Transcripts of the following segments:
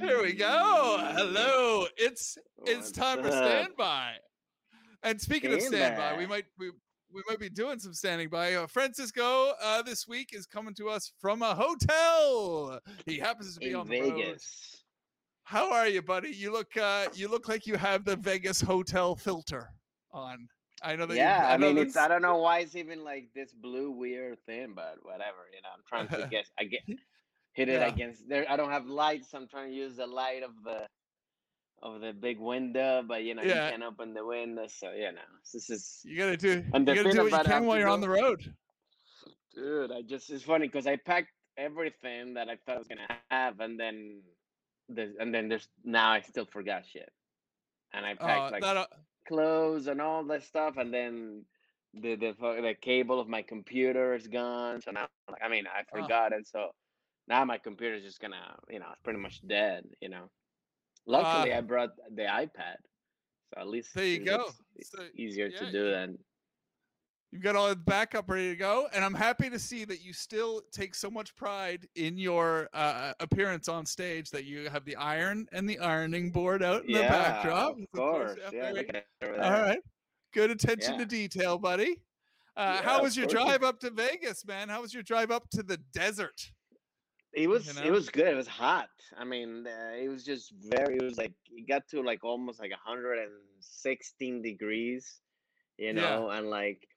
Here we go. Hello. It's it's What's time for up? standby. And speaking of standby, we might we, we might be doing some standing by. Uh, Francisco uh, this week is coming to us from a hotel. He happens to be in on the road. Vegas. How are you, buddy? You look uh, you look like you have the Vegas hotel filter on. I know that. you- Yeah, I, mean, it's I don't know why it's even like this blue weird thing, but whatever. You know, I'm trying to guess. I get hit it Yeah. against there. I don't have lights. So I'm trying to use the light of the of the big window, but you know, Yeah. you can't open the window, so you know, this is. You gotta do. You gotta do what you can while you're on the road. Dude, I just it's funny because I packed everything that I thought I was gonna have, and then there's and then there's now I still forgot shit, and I packed Uh, like clothes and all that stuff, and then the the the cable of my computer is gone. So now, like, I mean, I Oh. forgot it. So now my computer is just gonna, you know, it's pretty much dead. You know. Luckily, Ah. I brought the iPad, so at least There you go. So, easier yeah, to do than. You've got all the backup ready to go, and I'm happy to see that you still take so much pride in your uh, appearance on stage that you have the iron and the ironing board out in the Yeah, backdrop. of course. Yeah, there. look at it over there. right, good attention Yeah. to detail, buddy. Uh, how was your drive up to Vegas, man? How was your drive up to the desert? It was know? it was good. It was hot. I mean, uh, it was just very. It was like it got to like almost like 116 degrees, you Yeah. know, and like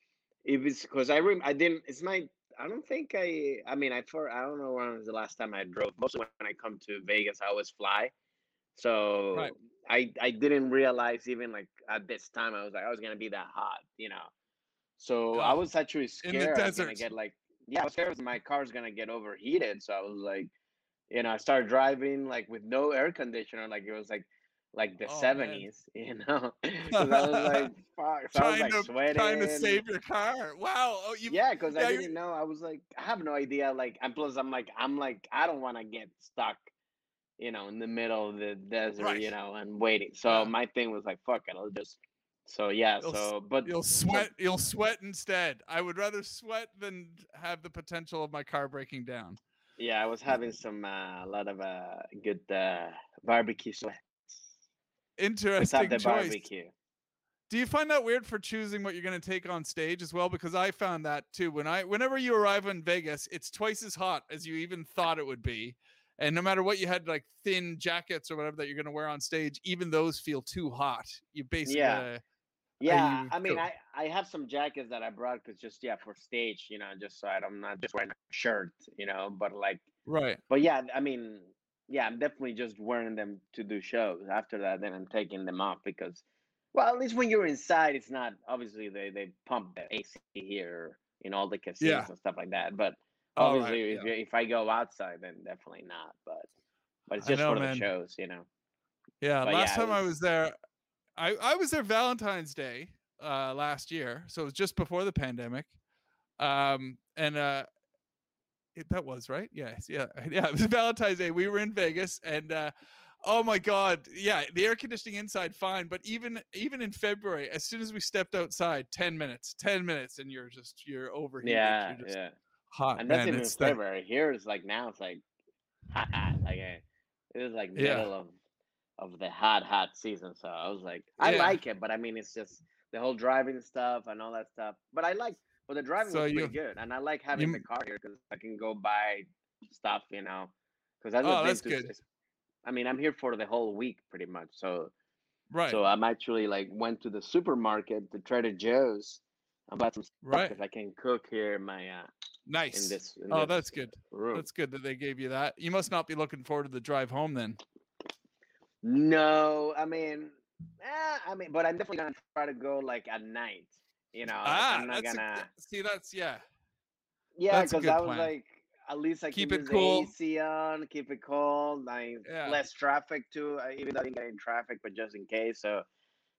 it was because I rem- I didn't. It's my. I don't think I. I mean, I for I don't know when was the last time I drove. Mostly when I come to Vegas, I always fly. So I I didn't realize even like at this time I was like I was gonna be that hot, you know. So I was actually scared I was gonna get like yeah, I was scared my car's gonna get overheated. So I was like, you know, I started driving like with no air conditioner, like it was like like the Oh, seventies, you know. 'Cause I was like, fuck. So I was trying like to sweating. trying to save your car. Wow. Oh, you Yeah, because yeah, I didn't know. I was like, I have no idea. Like, and plus, I'm like, I'm like, I don't want to get stuck, you know, in the middle of the desert, Right. you know, and waiting. So Yeah. my thing was like, fuck it, I'll just. So yeah, You'll so but You'll sweat. You'll sweat instead. I would rather sweat than have the potential of my car breaking down. yeah, I was having some uh, a lot of uh good uh barbecue sweat. Interesting the choice. barbecue. Do you find that weird for choosing what you're going to take on stage as well? Because I found that too. When I, whenever you arrive in Vegas, it's twice as hot as you even thought it would be, and no matter what you had, like thin jackets or whatever that you're going to wear on stage, even those feel too hot. You basically, Yeah. Yeah, I mean, I I have some jackets that I brought because just yeah for stage, you know, just so I'm not just wearing a shirt, you know, but like right. But yeah, I mean, yeah, I'm definitely just wearing them to do shows. After that, then I'm taking them off because, well, at least when you're inside, it's not obviously they they pump the AC here in all the casinos Yeah. and stuff like that. But right, obviously, if, yeah. you- if I go outside, then definitely not. But but it's just know, for man. the shows, you know. Yeah, But last yeah, time I was- was there, I I was there Valentine's Day uh last year, so it was just before the pandemic. Um and uh it, that was right. Yes, yeah, yeah. It was Valentine's Day. We were in Vegas, and uh oh my god, yeah, the air conditioning inside fine, but even even in February, as soon as we stepped outside, ten minutes, ten minutes, and you're just you're overheated. Yeah, just yeah. hot. And that's man. even It's that- February. Here it's like now it's like hot, hot. Like eh, it was like Yeah. middle of of the hot, hot season. So I was like, I Yeah. like it, but I mean, it's just the whole driving stuff and all that stuff. But I like, well, the driving So was you- pretty good, and I like having you the car here because I can go buy stuff, you know. Because I've Oh, that's to, good. I mean, I'm here for the whole week pretty much. So right, so I'm actually like went to the supermarket to Trader Joe's. I bought some stuff right, because I can cook here my uh, nice. in this. In oh, this that's good. Room. That's good that they gave you that. You must not be looking forward to the drive home then. No, I mean, eh, I mean, but I'm definitely gonna try to go like at night. You know, ah, I'm not gonna. see. That's yeah. yeah, because I was plan. like, at least I Keep can it cool. AC on, keep it cold. I Yeah. less traffic too. I, even though I didn't get in traffic, but just in case. So,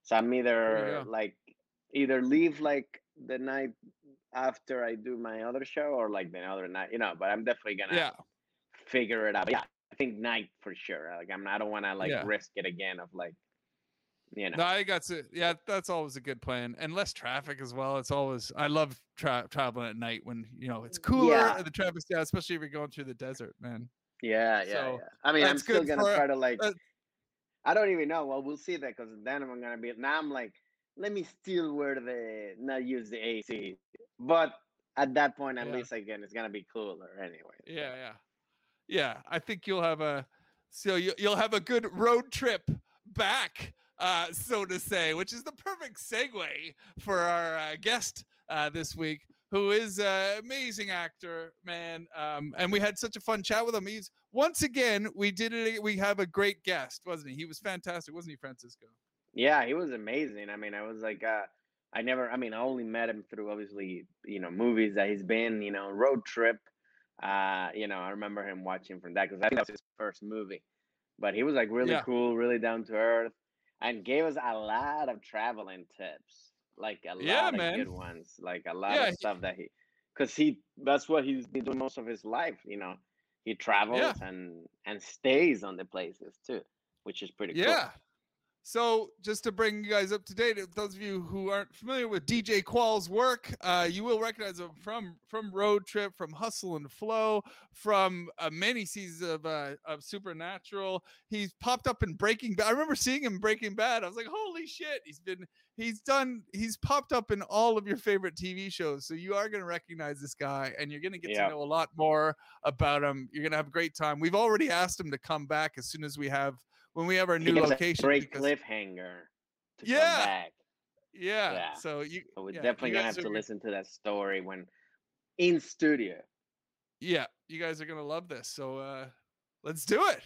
so I'm either like either leave like the night after I do my other show, or like the other night. You know, but I'm definitely gonna Yeah. figure it out. But yeah, I think night for sure. Like I'm, I don't want to like Yeah. risk it again of like, you know. No, I got to. Yeah, that's always a good plan, and less traffic as well. It's always. I love tra- traveling at night when you know it's cooler Yeah. and the traffic's down, especially if you're going through the desert, man. Yeah, yeah, so yeah. I mean, I'm still gonna for, try to like. Uh, I don't even know. Well, we'll see that because then I'm gonna be. Now I'm like, let me still wear the not use the AC, but at that point, at yeah. least again, it's gonna be cooler anyway. Yeah, yeah, yeah. I think you'll have a so you, you'll have a good road trip back, uh, so to say, which is the perfect segue for our uh, guest uh, this week, who is an amazing actor, man. Um, and we had such a fun chat with him. He's once again, we did it. We have a great guest, wasn't he? He was fantastic, wasn't he, Francisco? Yeah, he was amazing. I mean, I was like, uh, I never, I mean, I only met him through obviously, you know, movies that he's been, you know, road trip. Uh, you know, I remember him watching from that because I think that was his first movie. But he was like really yeah. cool, really down to earth, and gave us a lot of traveling tips, like a yeah, lot man. of good ones, like a lot yeah, of stuff that he, because he that's what he's been doing most of his life. You know, he travels yeah. and and stays on the places too, which is pretty yeah. cool. So, just to bring you guys up to date, those of you who aren't familiar with DJ Qualls' work, uh, you will recognize him from from Road Trip, from Hustle and Flow, from uh, many seasons of uh, of Supernatural. He's popped up in Breaking Bad. I remember seeing him Breaking Bad. I was like, "Holy shit!" He's been he's done he's popped up in all of your favorite TV shows. So you are going to recognize this guy, and you're going to get yeah. to know a lot more about him. You're going to have a great time. We've already asked him to come back as soon as we have when we have our new location. great because, cliffhanger. yeah. yeah. Yeah. So you. So we're yeah, definitely gonna have to listen to that story when in studio. Yeah, you guys are gonna love this. So uh let's do it.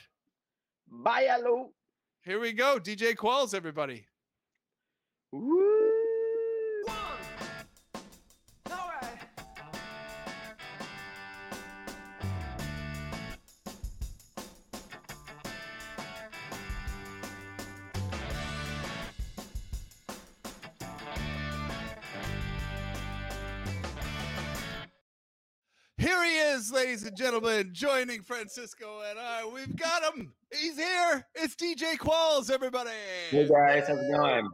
Bye, hello. Here we go, DJ Qualls, everybody. Woo. Is, ladies and gentlemen, joining Francisco and I. We've got him. He's here. It's DJ Qualls, everybody. Hey guys, how's it going?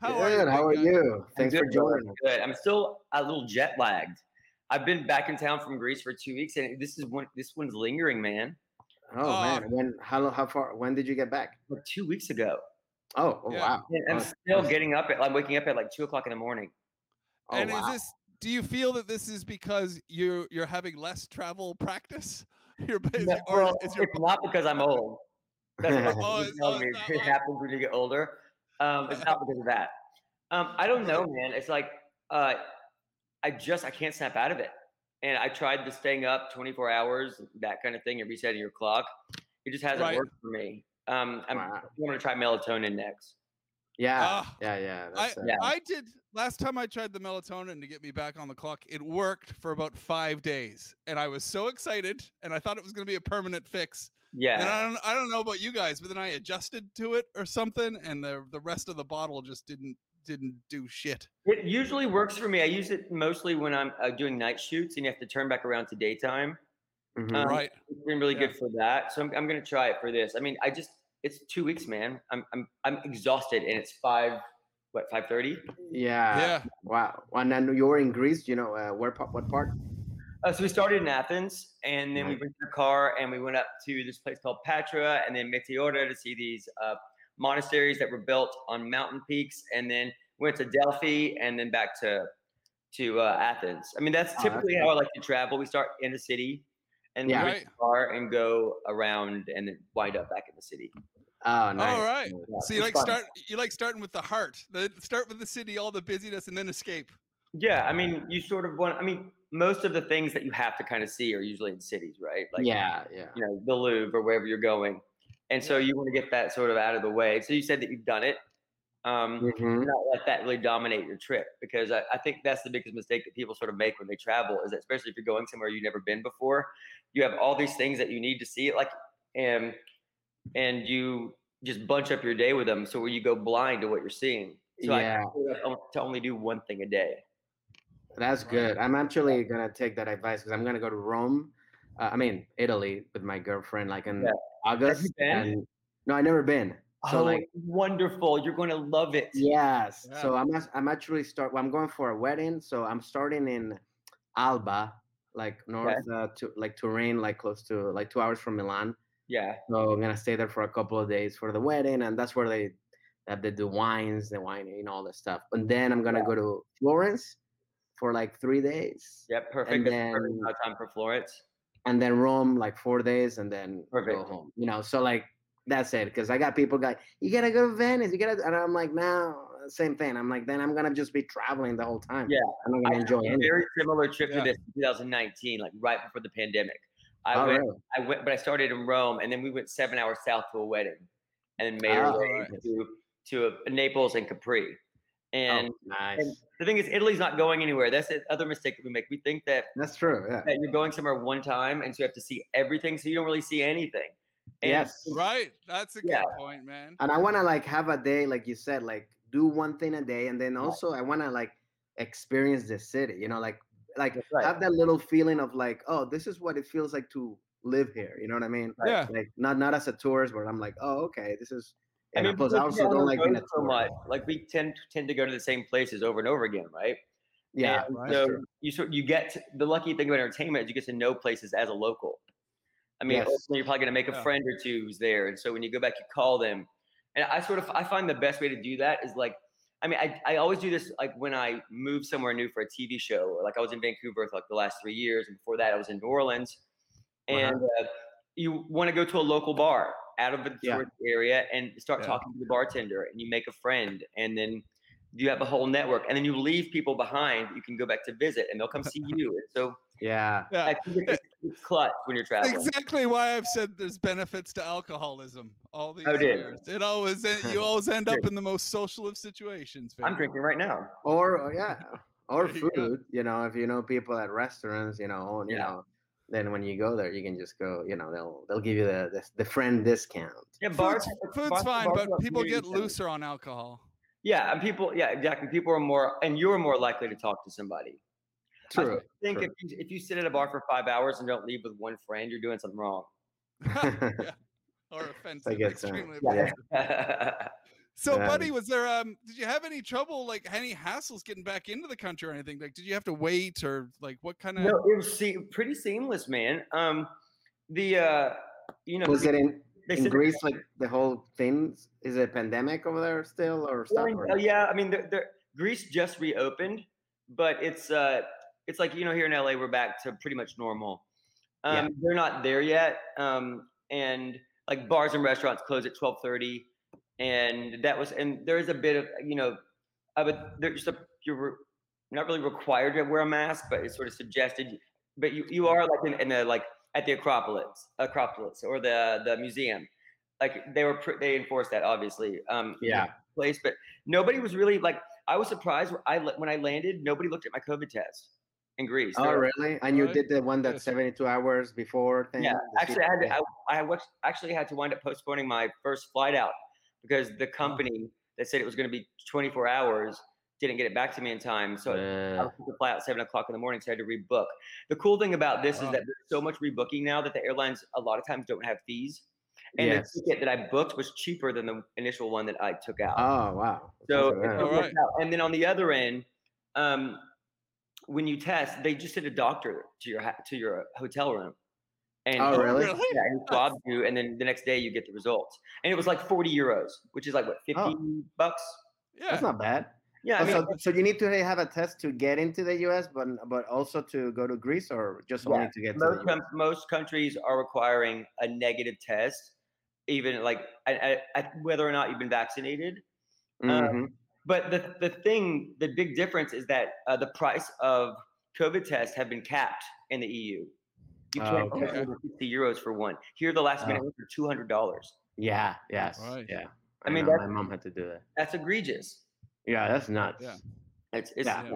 How Good. Are how are you? Thanks for joining. Good. I'm still a little jet lagged. I've been back in town from Greece for two weeks, and this is one. This one's lingering, man. Oh, oh man, when how how far? When did you get back? Like two weeks ago. Oh, oh yeah. wow! And I'm oh, still getting up at. I'm waking up at like two o'clock in the morning. Oh, and wow. is this do you feel that this is because you you're having less travel practice? You're no, well, it's not because I'm old. That's what oh, oh, me. It happens when you get older. Um, it's not because of that. Um, I don't know, man. It's like uh, I just I can't snap out of it. And I tried the staying up 24 hours, that kind of thing, and resetting your clock. It just hasn't right. worked for me. Um, I'm wow. going to try melatonin next. Yeah, uh, yeah, yeah, I, yeah. I did last time I tried the melatonin to get me back on the clock. It worked for about five days, and I was so excited, and I thought it was going to be a permanent fix. Yeah, and I don't, I don't know about you guys, but then I adjusted to it or something, and the the rest of the bottle just didn't didn't do shit. It usually works for me. I use it mostly when I'm uh, doing night shoots, and you have to turn back around to daytime. Mm-hmm. Um, right, it's been really yeah. good for that. So I'm, I'm going to try it for this. I mean, I just it's two weeks, man. I'm I'm I'm exhausted, and it's five what five thirty? Yeah. Yeah. Wow. And then you're in Greece. You know uh, where? What part? Uh, so we started in Athens, and then right. we rented a car, and we went up to this place called Patra, and then Meteora to see these uh, monasteries that were built on mountain peaks, and then went to Delphi, and then back to to uh, Athens. I mean, that's typically oh, that's how I like to travel. We start in the city, and yeah. rent a car and go around and then wind up back in the city. Oh, nice. All right. Yeah, so you like fun. start you like starting with the heart. The start with the city, all the busyness, and then escape. Yeah, I mean, you sort of want. I mean, most of the things that you have to kind of see are usually in cities, right? Like, yeah, yeah. You know, the Louvre or wherever you're going, and so you want to get that sort of out of the way. So you said that you've done it. Um, mm-hmm. Not let that really dominate your trip because I, I think that's the biggest mistake that people sort of make when they travel is that especially if you're going somewhere you've never been before, you have all these things that you need to see, like and and you just bunch up your day with them, so where you go blind to what you're seeing. So yeah. I to only do one thing a day. That's good. I'm actually gonna take that advice because I'm gonna go to Rome. Uh, I mean Italy with my girlfriend, like in yeah. August. And, no, I never been. So oh, like wonderful! You're going to love it. Yes. Yeah. So I'm I'm actually start. Well, I'm going for a wedding, so I'm starting in Alba like north uh, to like Turin, like close to like two hours from Milan. Yeah. So I'm gonna stay there for a couple of days for the wedding, and that's where they that they do wines, the wine, and all that stuff. And then I'm gonna Yeah. go to Florence for like three days, Yep. Perfect. And a perfect then- time for Florence. and then Rome like four days, and then go home. You know, so like that's it. Because I got people going, you gotta go to Venice, you gotta, and I'm like, no, same thing. I'm like, then I'm gonna just be traveling the whole time. Yeah. I'm not gonna I enjoy very similar trip Yeah. to this in 2019, like right before the pandemic. I Oh, went, really? I went, but I started in Rome, and then we went seven hours south to a wedding, and then made our Oh, way right. to to uh, Naples and Capri. And oh, nice. and the thing is, Italy's not going anywhere. That's the other mistake that we make. We think that That's true. Yeah. that you're going somewhere one time, and so you have to see everything, so you don't really see anything. And Yes. Right. That's a good Yeah. point, man. and I want to like have a day, like you said, like do one thing a day, and then also I want to like experience the city. You know, like like right. have that little feeling of like, oh, this is what it feels like to live here. You know what I mean? Right. Yeah. Like not not as a tourist, but I'm like, oh, okay, this is. I mean, plus, I also don't like being a so tourist. much. Like we tend to tend to go to the same places over and over again, right? Yeah, And that's so true. you sort you get to, the lucky thing about entertainment is you get to know places as a local. I mean, Yes. you're probably going to make a Yeah. friend or two who's there, and so when you go back, you call them. And I sort of I find the best way to do that is like, I mean, I, I always do this like when I move somewhere new for a TV show, or like I was in Vancouver for like the last three years, and before that I was in New Orleans, Uh-huh. and uh, you want to go to a local bar out of the Yeah. area and start Yeah. talking to the bartender, and you make a friend, and then you have a whole network, and then you leave people behind you can go back to visit, and they'll come see you. And so Yeah, Yeah. I think it's, it's clutch when you're traveling. Exactly why I've said there's benefits to alcoholism all these Oh, dude. years. It always you always end up in the most social of situations. I'm drinking right now. or or, yeah, or There you go. food. You know, if you know people at restaurants, you know, own- you Yeah. know, then when you go there, you can just go. You know, they'll they'll give you the the, the friend discount. Yeah, bars. Food's, food's bars- fine, bars but people get looser on alcohol. Yeah, and people. Yeah, exactly. People are more, and you're more likely to talk to somebody. I think true. if you if you sit at a bar for five hours and don't leave with one friend, you're doing something wrong. yeah. Or offensive, I guess so. extremely Yeah. So, Um, buddy, was there um? Did you have any trouble, like any hassles getting back into the country or anything? Like, did you have to wait or like what kind of? no, it was se- pretty seamless, man. Um, the uh, you know, Was they- it in they in said- Greece like the whole thing? Is it a pandemic over there still or Well, stuff? I- or- oh, yeah, I mean, they're, they're, Greece just reopened, but it's uh, it's like you know, here in LA, we're back to pretty much normal. Um, Yeah. They're not there yet, um, and like bars and restaurants close at twelve thirty, and that was and there is a bit of you know, uh, but there's a you're re- not really required to wear a mask, but it's sort of suggested. But you you are like in, in the like at the Acropolis, Acropolis, or the the museum. Like they were, pr- they enforced that obviously. Um, Yeah. place, but nobody was really like. I was surprised I when I landed. Nobody looked at my COVID test in Greece. They Oh, were- really? And you Right. did the one that Yes. 72 hours before thing? Yeah, actually, I had to. I, I was- actually had to wind up postponing my first flight out because the company that said it was going to be 24 hours didn't get it back to me in time. So I Uh, was supposed to fly out seven o'clock in the morning, so I had to rebook. The cool thing about this Wow. is that there's so much rebooking now that the airlines a lot of times don't have fees, and Yes. the ticket that I booked was cheaper than the initial one that I took out. oh, wow. So That's it all right. worked Alright. out. and then on the other end, um, when you test, they just send a doctor to your ha- to your hotel room. And Oh, really? really? Yeah, and he swabs you, and then the next day you get the results. And it was like forty euros, which is like what fifty Oh. bucks. Yeah. That's not bad. Yeah, I Oh, mean, so, so you need to have a test to get into the US, but but also to go to Greece, or just only to get to most the com- most countries are requiring a negative test, even like I, I, I, whether or not you've been vaccinated. US? uh, Mhm. But the the thing, the big difference is that uh, the price of COVID tests have been capped in the EU. You Oh, can't okay. pay over 50 euros for one. Here, the last minute Oh. was for two hundred dollars. Yeah. Yes. Right. Yeah. I mean, know, my mom had to do that. That's egregious. Yeah, that's nuts. Yeah. It's it's Yeah. bad.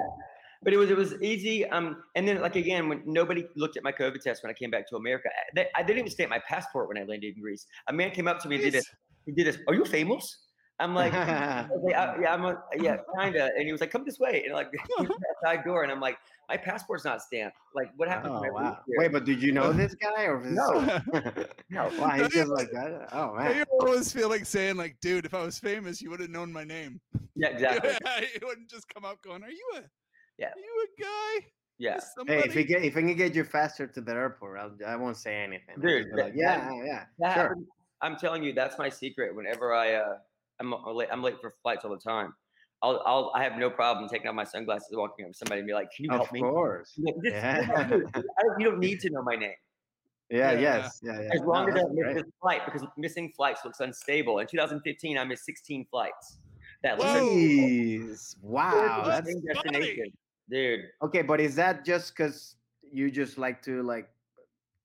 But it was it was easy. Um, and then like again, when nobody looked at my COVID test when I came back to America, I- they, I didn't even stamp my passport when I landed in Greece. A man came up to me and did this. He did this. Are you famous? I'm like, I like, "Uh, yeah, I'm a, yeah, kinda. And he was like, come this way. And like, he's at that side door. And I'm like, my passport's not stamped. Like, what happened? oh wow. Wait, but did you know this guy or No. No. Wow, he's just like that. Oh I man. always feel like saying, like, dude, if I was famous, you would have known my name. Yeah, exactly. you wouldn't just come up going, "Are you a? Yeah. Are you a guy?" Yeah. Hey, if we get if I can get you faster to the airport, I'll, I won't say anything. Dude, that- like, yeah, that- yeah, That sure. happens- I'm telling you, that's my secret. Whenever I uh, I'm late, I'm late for flights all the time. I'll, I'll I have no problem taking off my sunglasses, walking up to somebody, and be like, "Can you Of help me?" Of course. Like, "Just- Yeah. dude, I don't, you don't need to know my name Yeah, Yeah. yes, yeah, yeah. as long No, as I that's miss great. this flight because missing flights looks unstable. In 2015, I missed 16 flights. That looks Whoa. Jeez, wow, that's Same funny. destination, dude. okay. But is that just because you just like to like,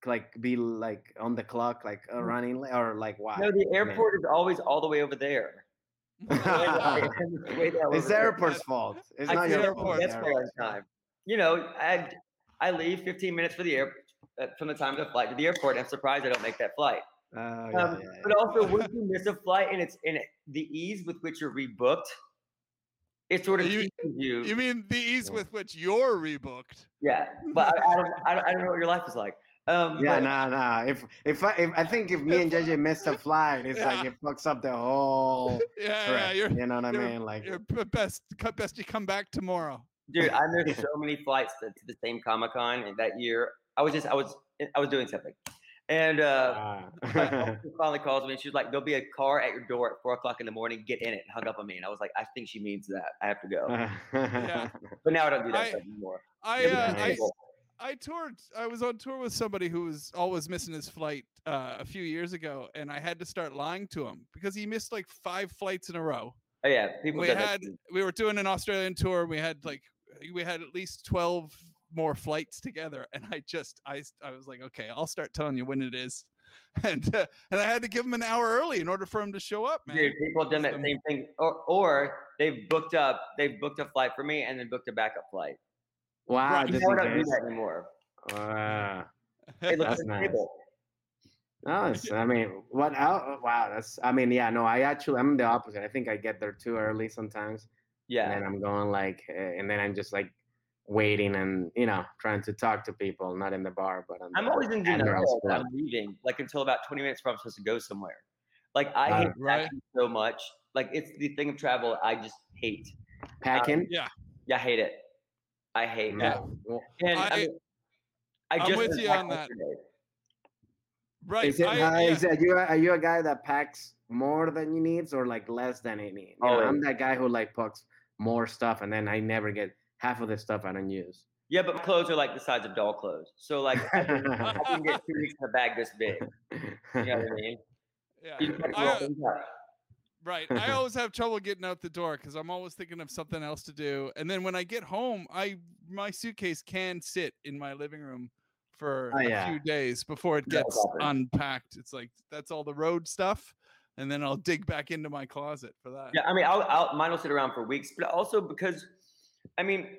like be like on the clock, like uh, running, or like why? No, the airport is always all the way over there. It's way down It's over the there. airport's fault. It's I not your airport, fault. That's yeah. for on time. You know, I I leave 15 minutes for the air uh, from the time of the flight to the airport. I'm surprised I don't make that flight. Oh, yeah, Um, yeah, yeah. But also, once you miss a flight and it's in the ease with which you're rebooked, it sort of You- you. You mean the ease Yeah. with which you're rebooked? yeah, but I, I, don't, I don't I don't know what your life is like. Um, Yeah, but- nah, nah. If if I if I think if me and JJ missed a flight, it's like it fucks up the whole Yeah, yeah. You're, you know what I mean? Like, you're best. cut Best you come back tomorrow. dude, I missed so many flights to, to the same Comic Con that year. I was just I was I was doing something, and uh, ah. my finally calls me and she's like, "There'll be a car at your door at four o'clock in the morning. Get in it." And hung up on me, and I was like, "I think she means that. I have to go." Yeah. But now I don't do that I- stuff anymore. I, uh, I unstable. I toured. I was on tour with somebody who was always missing his flight uh, a few years ago, and I had to start lying to him because he missed like five flights in a row. oh yeah, people we had we were doing an Australian tour. We had like we had at least twelve more flights together, and I just I I was like, okay, I'll start telling you when it is, and uh, and I had to give him an hour early in order for him to show up, man. Dude, people have done that same thing, or or they've booked up, they've booked a flight for me and then booked a backup flight. Wow, Right, You just know, I don't do that anymore. Wow. It looks That's nice. unstable. No, I mean, what? el wow, that's. I mean, yeah, no, I actually, I'm the opposite. I think I get there too early sometimes, and Yeah, then I'm going like, eh, and then I'm just like waiting and you know trying to talk to people, not in the bar, but on I'm always in denial Admiral's that Club. I'm leaving, like until about 20 minutes before I'm supposed to go somewhere. Like I Uh, hate Right. packing so much. Like it's the thing of travel I just hate. packing. yeah, Yeah, I hate it. I hate Yeah. that. And I, I- mean, I I'm just with you on that. yesterday. right. Is it? I- uh, yeah. Is that you? Are you a guy that packs more than you needs, or like less than you need? You know, I'm that guy who like packs more stuff, and then I never get half of the stuff I don't use. Yeah, but clothes are like the size of doll clothes. So like I can, I can get two weeks in a bag this big. You know what I mean? yeah. Right. I always have trouble getting out the door because I'm always thinking of something else to do. And then when I get home, I my suitcase can sit in my living room for Oh, a few days before it gets exactly. unpacked. It's like that's all the road stuff. And then I'll dig back into my closet for that. Yeah, I mean, I'll, I'll mine will sit around for weeks, but also because, I mean,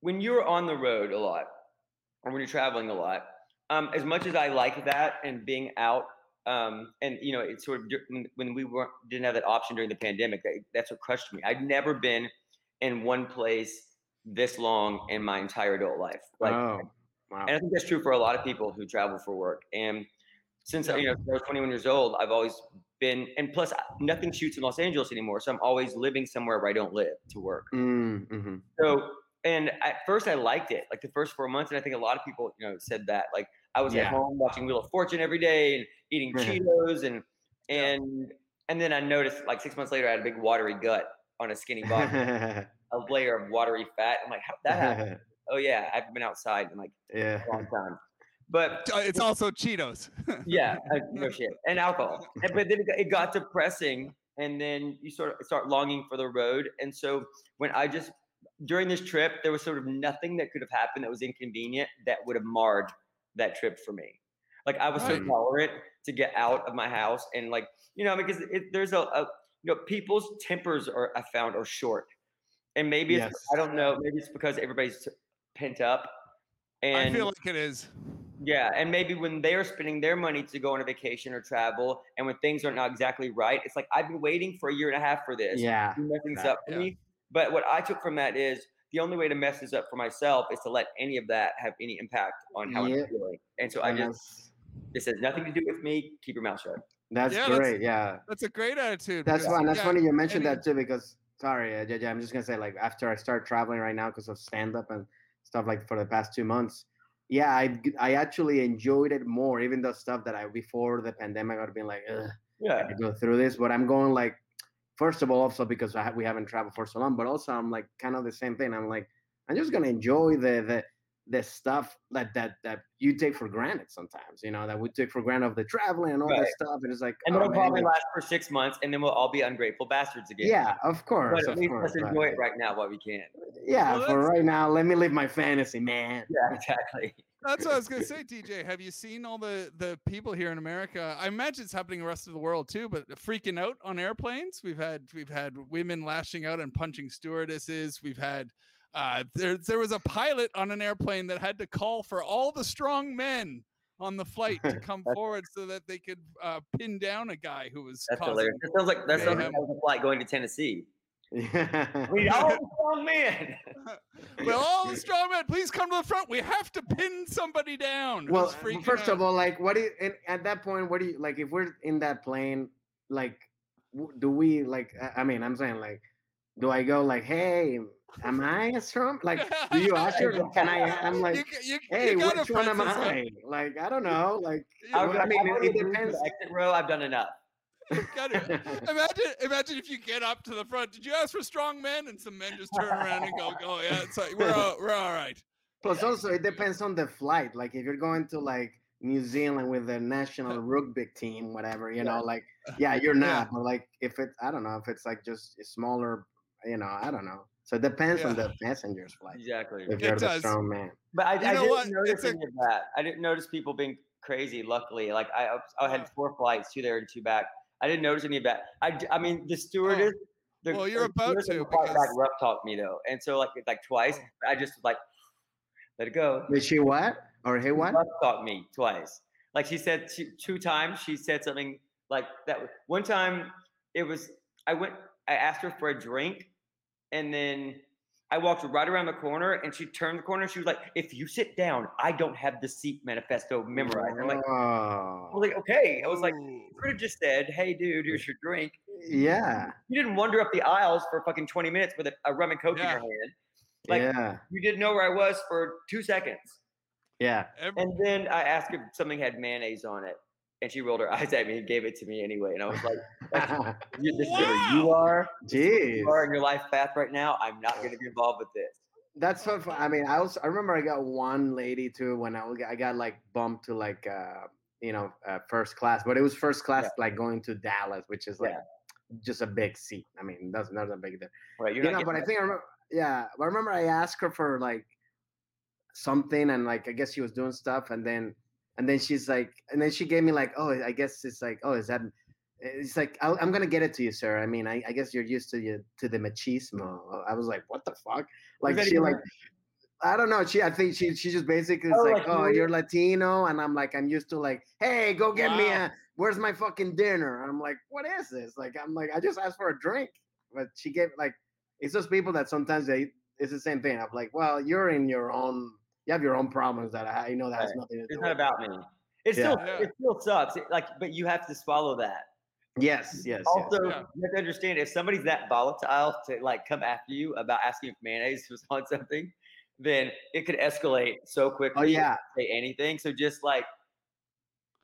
when you're on the road a lot, or when you're traveling a lot, um, as much as I like that and being out, um, and you know, it's sort of when, when we weren't didn't have that option during the pandemic, that, that's what crushed me. I'd never been in one place this long in my entire adult life. Like, oh, wow. and I think that's true for a lot of people who travel for work. And since Yeah. you know, since I was 21 years old, I've always been, and plus, nothing shoots in Los Angeles anymore, so I'm always living somewhere where I don't live to work. Mm, mhm. So, and at first, I liked it, like the first four months, and I think a lot of people, you know, said that. Like I was Yeah. at home watching Wheel of Fortune every day and eating Cheetos, and and and then I noticed, like six months later, I had a big watery gut on a skinny body, a layer of watery fat. I'm like, how did that happen? oh yeah, I've been outside in like yeah. a long time, but Uh, It's also Cheetos. yeah, uh, no shit, and alcohol. And, but then it got, it got depressing, and then you sort of start longing for the road. And so when I just during this trip, there was sort of nothing that could have happened that was inconvenient that would have marred that trip for me. Like I was so tolerant to get out of my house, and like you know, because it, there's a, a you know people's tempers are I found are short, and maybe it's I don't know, maybe it's because everybody's pent up. And I feel like it is. yeah, and maybe when they're spending their money to go on a vacation or travel, and when things are not exactly right, it's like I've been waiting for a year and a half for this. Yeah. You mess things up for Yeah. me. But what I took from that is the only way to mess this up for myself is to let any of that have any impact on how Yeah. I'm feeling. And so I just this has nothing to do with me. Keep your mouth shut. that's Yeah, that's- great. Yeah. That's a great attitude. That's because- fun. That's yeah, funny you mentioned any- that too because sorry, uh, JJ, I'm just gonna say like after I start traveling right now because of stand up and stuff like for the past two months. Yeah, I I actually enjoyed it more, even the stuff that I before the pandemic I'd been like, Ugh, Yeah. I go through this, but I'm going like, first of all, also because I ha- we haven't traveled for so long, but also I'm like kind of the same thing. I'm like, I'm just gonna enjoy the the the stuff that that that you take for granted sometimes, you know, that we take for granted of the traveling and all Right. that stuff. And it's like, And oh, it'll man, probably like- last for six months, and then we'll all be ungrateful bastards again. yeah, of course, But at least course. let's but- enjoy it right now while we can. Yeah, Well, for right now, let me live my fantasy, man. Yeah, exactly. That's what I was gonna say, DJ. Have you seen all the the people here in America? I imagine it's happening the rest of the world too, but freaking out on airplanes. We've had we've had women lashing out and punching stewardesses. We've had uh, there there was a pilot on an airplane that had to call for all the strong men on the flight to come forward so that they could uh, pin down a guy who was That's hilarious. That sounds like that sounds like a flight going to Tennessee. Yeah. We all the strong men. well, all the strong men, please come to the front. We have to pin somebody down. well, who's freaking first out. of all, like, what do you, and at that point, what do you like? If we're in that plane, like, do we like? I- I mean, I'm saying, like, do I go like, hey, am I a strong? Like, do you ask her? Can I? I'm like, You you- you hey, gotta which one am. I? Like, I don't know. Like, I, Well, I mean, it- it depends. the Exit row. I've done enough. gotta- imagine, imagine if you get up to the front. Did you ask for strong men? And some men just turn around and go, "Oh yeah, it's like we're all, we're all right." Plus, also, it depends on the flight. Like, if you're going to like New Zealand with the national rugby team, whatever, you know, like, yeah, you're Yeah. not. But like, if it, I don't know, if it's like just a smaller, you know, I don't know. So it depends on the passenger's flight. Exactly. If It you're the does. strong man. But I, You I know didn't what? notice It's a- of that. I didn't notice people being crazy. Luckily, like I, I had four flights, two there and two back. I didn't notice any of that. I, I mean, the oh. stewardess. the, Oh, Well, you're the about stewardess on to the flight back rough talked me though, and so like like twice, oh. I just like, let it go. Did she what? Or he what? Rough talked me twice. Like she said two, two times. She said something like that. One time, it was I went. I asked her for a drink, and then I walked right around the corner, and she turned the corner. and She was like, "If you sit down, I don't have the seat manifesto memorized." I'm like, I Oh, was like, "Okay." I was like, "You could have just said, hey, dude, here's your drink." yeah, You didn't wander up the aisles for fucking 20 minutes with a, a rum and coke Yeah. in your hand. Like yeah, you didn't know where I was for two seconds. yeah. Every- And then I asked if something had mayonnaise on it, and she rolled her eyes at me and gave it to me anyway. And I was like, "You- "This is where you are. Jeez. You are in your life path right now. I'm not going to be involved with this." That's what fu- I mean. I also I remember I got one lady too when I I got like bumped to like uh you know uh, first class, but it was first class Yeah. like going to Dallas, which is like Yeah. just a big seat. I mean, that's not a big deal. Right? You're you not know, but I getting think I remember. Yeah, but I remember I asked her for like something, and like I guess she was doing stuff, and then and then she's like, and then she gave me like, oh, I guess it's like, oh, is that? It's like I'll, I'm gonna get it to you, sir. I mean, I, I guess you're used to the to the machismo. I was like, what the fuck? Like she like. I don't know. She, I think she, she just basically is Oh, like, like oh, you- you're Latino, and I'm like, I'm used to like, hey, go get me a, where's my fucking dinner? And I'm like, what is this? Like, I'm like, I just asked for a drink, but she gave like, it's those people that sometimes they, it's the same thing. I'm like, well, you're in your own, you have your own problems that I, I know that has Right. nothing to do. It's with not about me. It Yeah. still Yeah. it still sucks. It- like, but you have to swallow that. Yes, yes, yes. Also, Yeah. you have to understand if somebody's that volatile to like come after you about asking if mayonnaise was on something, then it could escalate so oh, quickly. Oh yeah, Say anything. So just like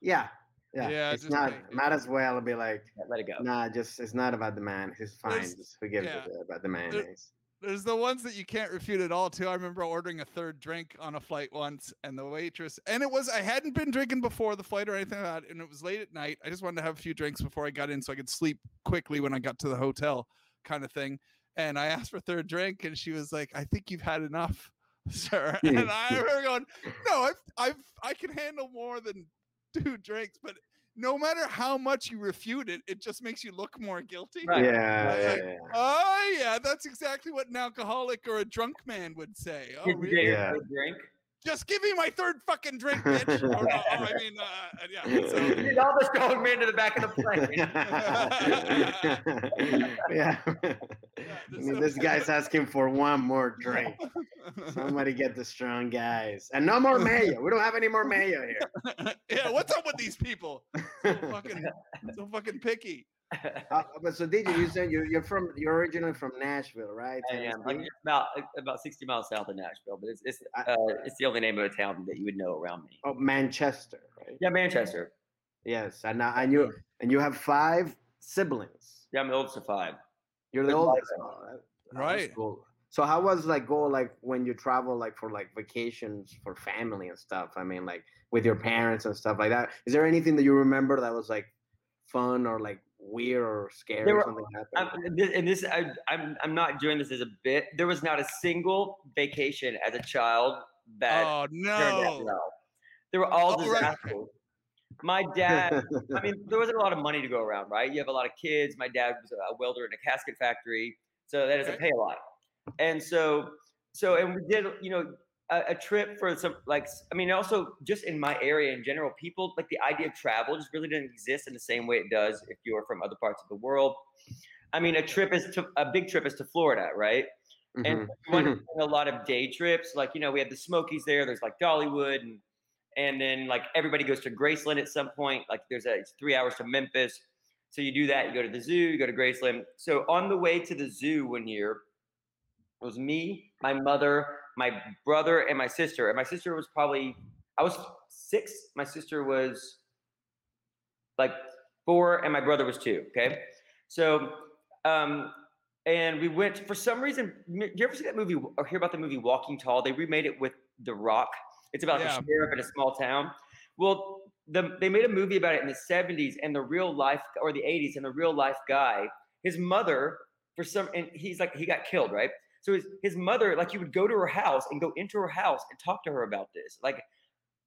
yeah, yeah. Yeah, it's not. make- Might as well be like, let it go. nah, just it's not about the man. He's fine. There's- Just forgive yeah. it about the mayonnaise. There's the ones that you can't refute at all too. I remember ordering a third drink on a flight once, and the waitress, and it was I hadn't been drinking before the flight or anything like that, and it was late at night. I just wanted to have a few drinks before I got in, so I could sleep quickly when I got to the hotel, kind of thing. And I asked for a third drink, and she was like, "I think you've had enough, sir." And I remember going, "No, I've, I've, I can handle more than two drinks, but." No matter how much you refute it, it just makes you look more guilty. Right. Yeah, Like, yeah, like, yeah. Oh yeah, that's exactly what an alcoholic or a drunk man would say. Oh, really? get Yeah. drink? Just give me my third fucking drink, bitch. or, no, or, I mean, uh, yeah. So, Get all the strong men to the back of the plane. yeah. there's I mean, this guy's asking for one more drink. Somebody get the strong guys. And no more mayo. We don't have any more mayo here. yeah, what's up with these people? So fucking, so fucking picky. Uh, but so did you? You said you're, you're from you're originally from Nashville, right? I am. Like about about sixty miles south of Nashville, but it's it's uh, it's the only name of a town that you would know around me. Oh, Manchester, right? Yeah, Manchester. Yes, and now and you and you have five siblings. Yeah, I'm the oldest of five. You're the oldest, right? Cool. So how was like go like when you travel like for like vacations for family and stuff? I mean like with your parents and stuff like that. Is there anything that you remember that was like fun or like weird or scary there or something happened? And this I, I'm I'm not doing this as a bit. There was not a single vacation as a child that oh no. They were all oh, disasters. Right. My dad, I mean, there wasn't a lot of money to go around, right? You have a lot of kids. My dad was a welder in a casket factory, so that doesn't pay a lot. And so, so, and we did, you know, a, a, trip for some, like, I mean, also just in my area in general, people like the idea of travel just really didn't exist in the same way it does if you're from other parts of the world. I mean, a trip is to a big trip is to Florida, right? Mm-hmm. And we went a lot of day trips. Like, you know, we had the Smokies there. There's like Dollywood, and and then like everybody goes to Graceland at some point. Like, there's a it's three hours to Memphis. So you do that. You go to the zoo. You go to Graceland. So on the way to the zoo one year, it was me, my mother, my brother, and my sister. And my sister was probably, I was six. My sister was like four, and my brother was two. Okay. So, um, and we went for some reason. Do you ever see that movie or hear about the movie Walking Tall? They remade it with The Rock. It's about yeah. a sheriff in a small town. Well, the, they made a movie about it in the 70s, and the real life or the 80s, and the real life guy, his mother, for some, and he's like he got killed, right? So his, his mother, like, you would go to her house and go into her house and talk to her about this. Like,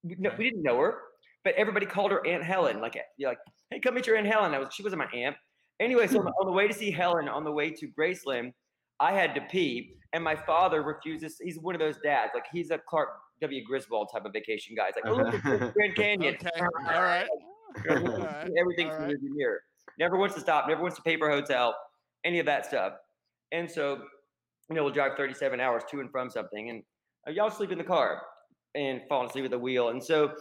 no, we didn't know her, but everybody called her Aunt Helen. Like, you're like, hey, come meet your Aunt Helen. I was, she wasn't my aunt. Anyway, so on the way to see Helen, on the way to Graceland, I had to pee, and my father refuses. He's one of those dads, like he's a Clark W. Griswold type of vacation guy. He's like, oh, look Grand Canyon. okay. All right. Everything's All right. mirror. Never wants to stop. Never wants to pay for a hotel. Any of that stuff. And so you know, we'll drive 37 hours to and from something, and uh, y'all sleep in the car and fall asleep at the wheel. And so,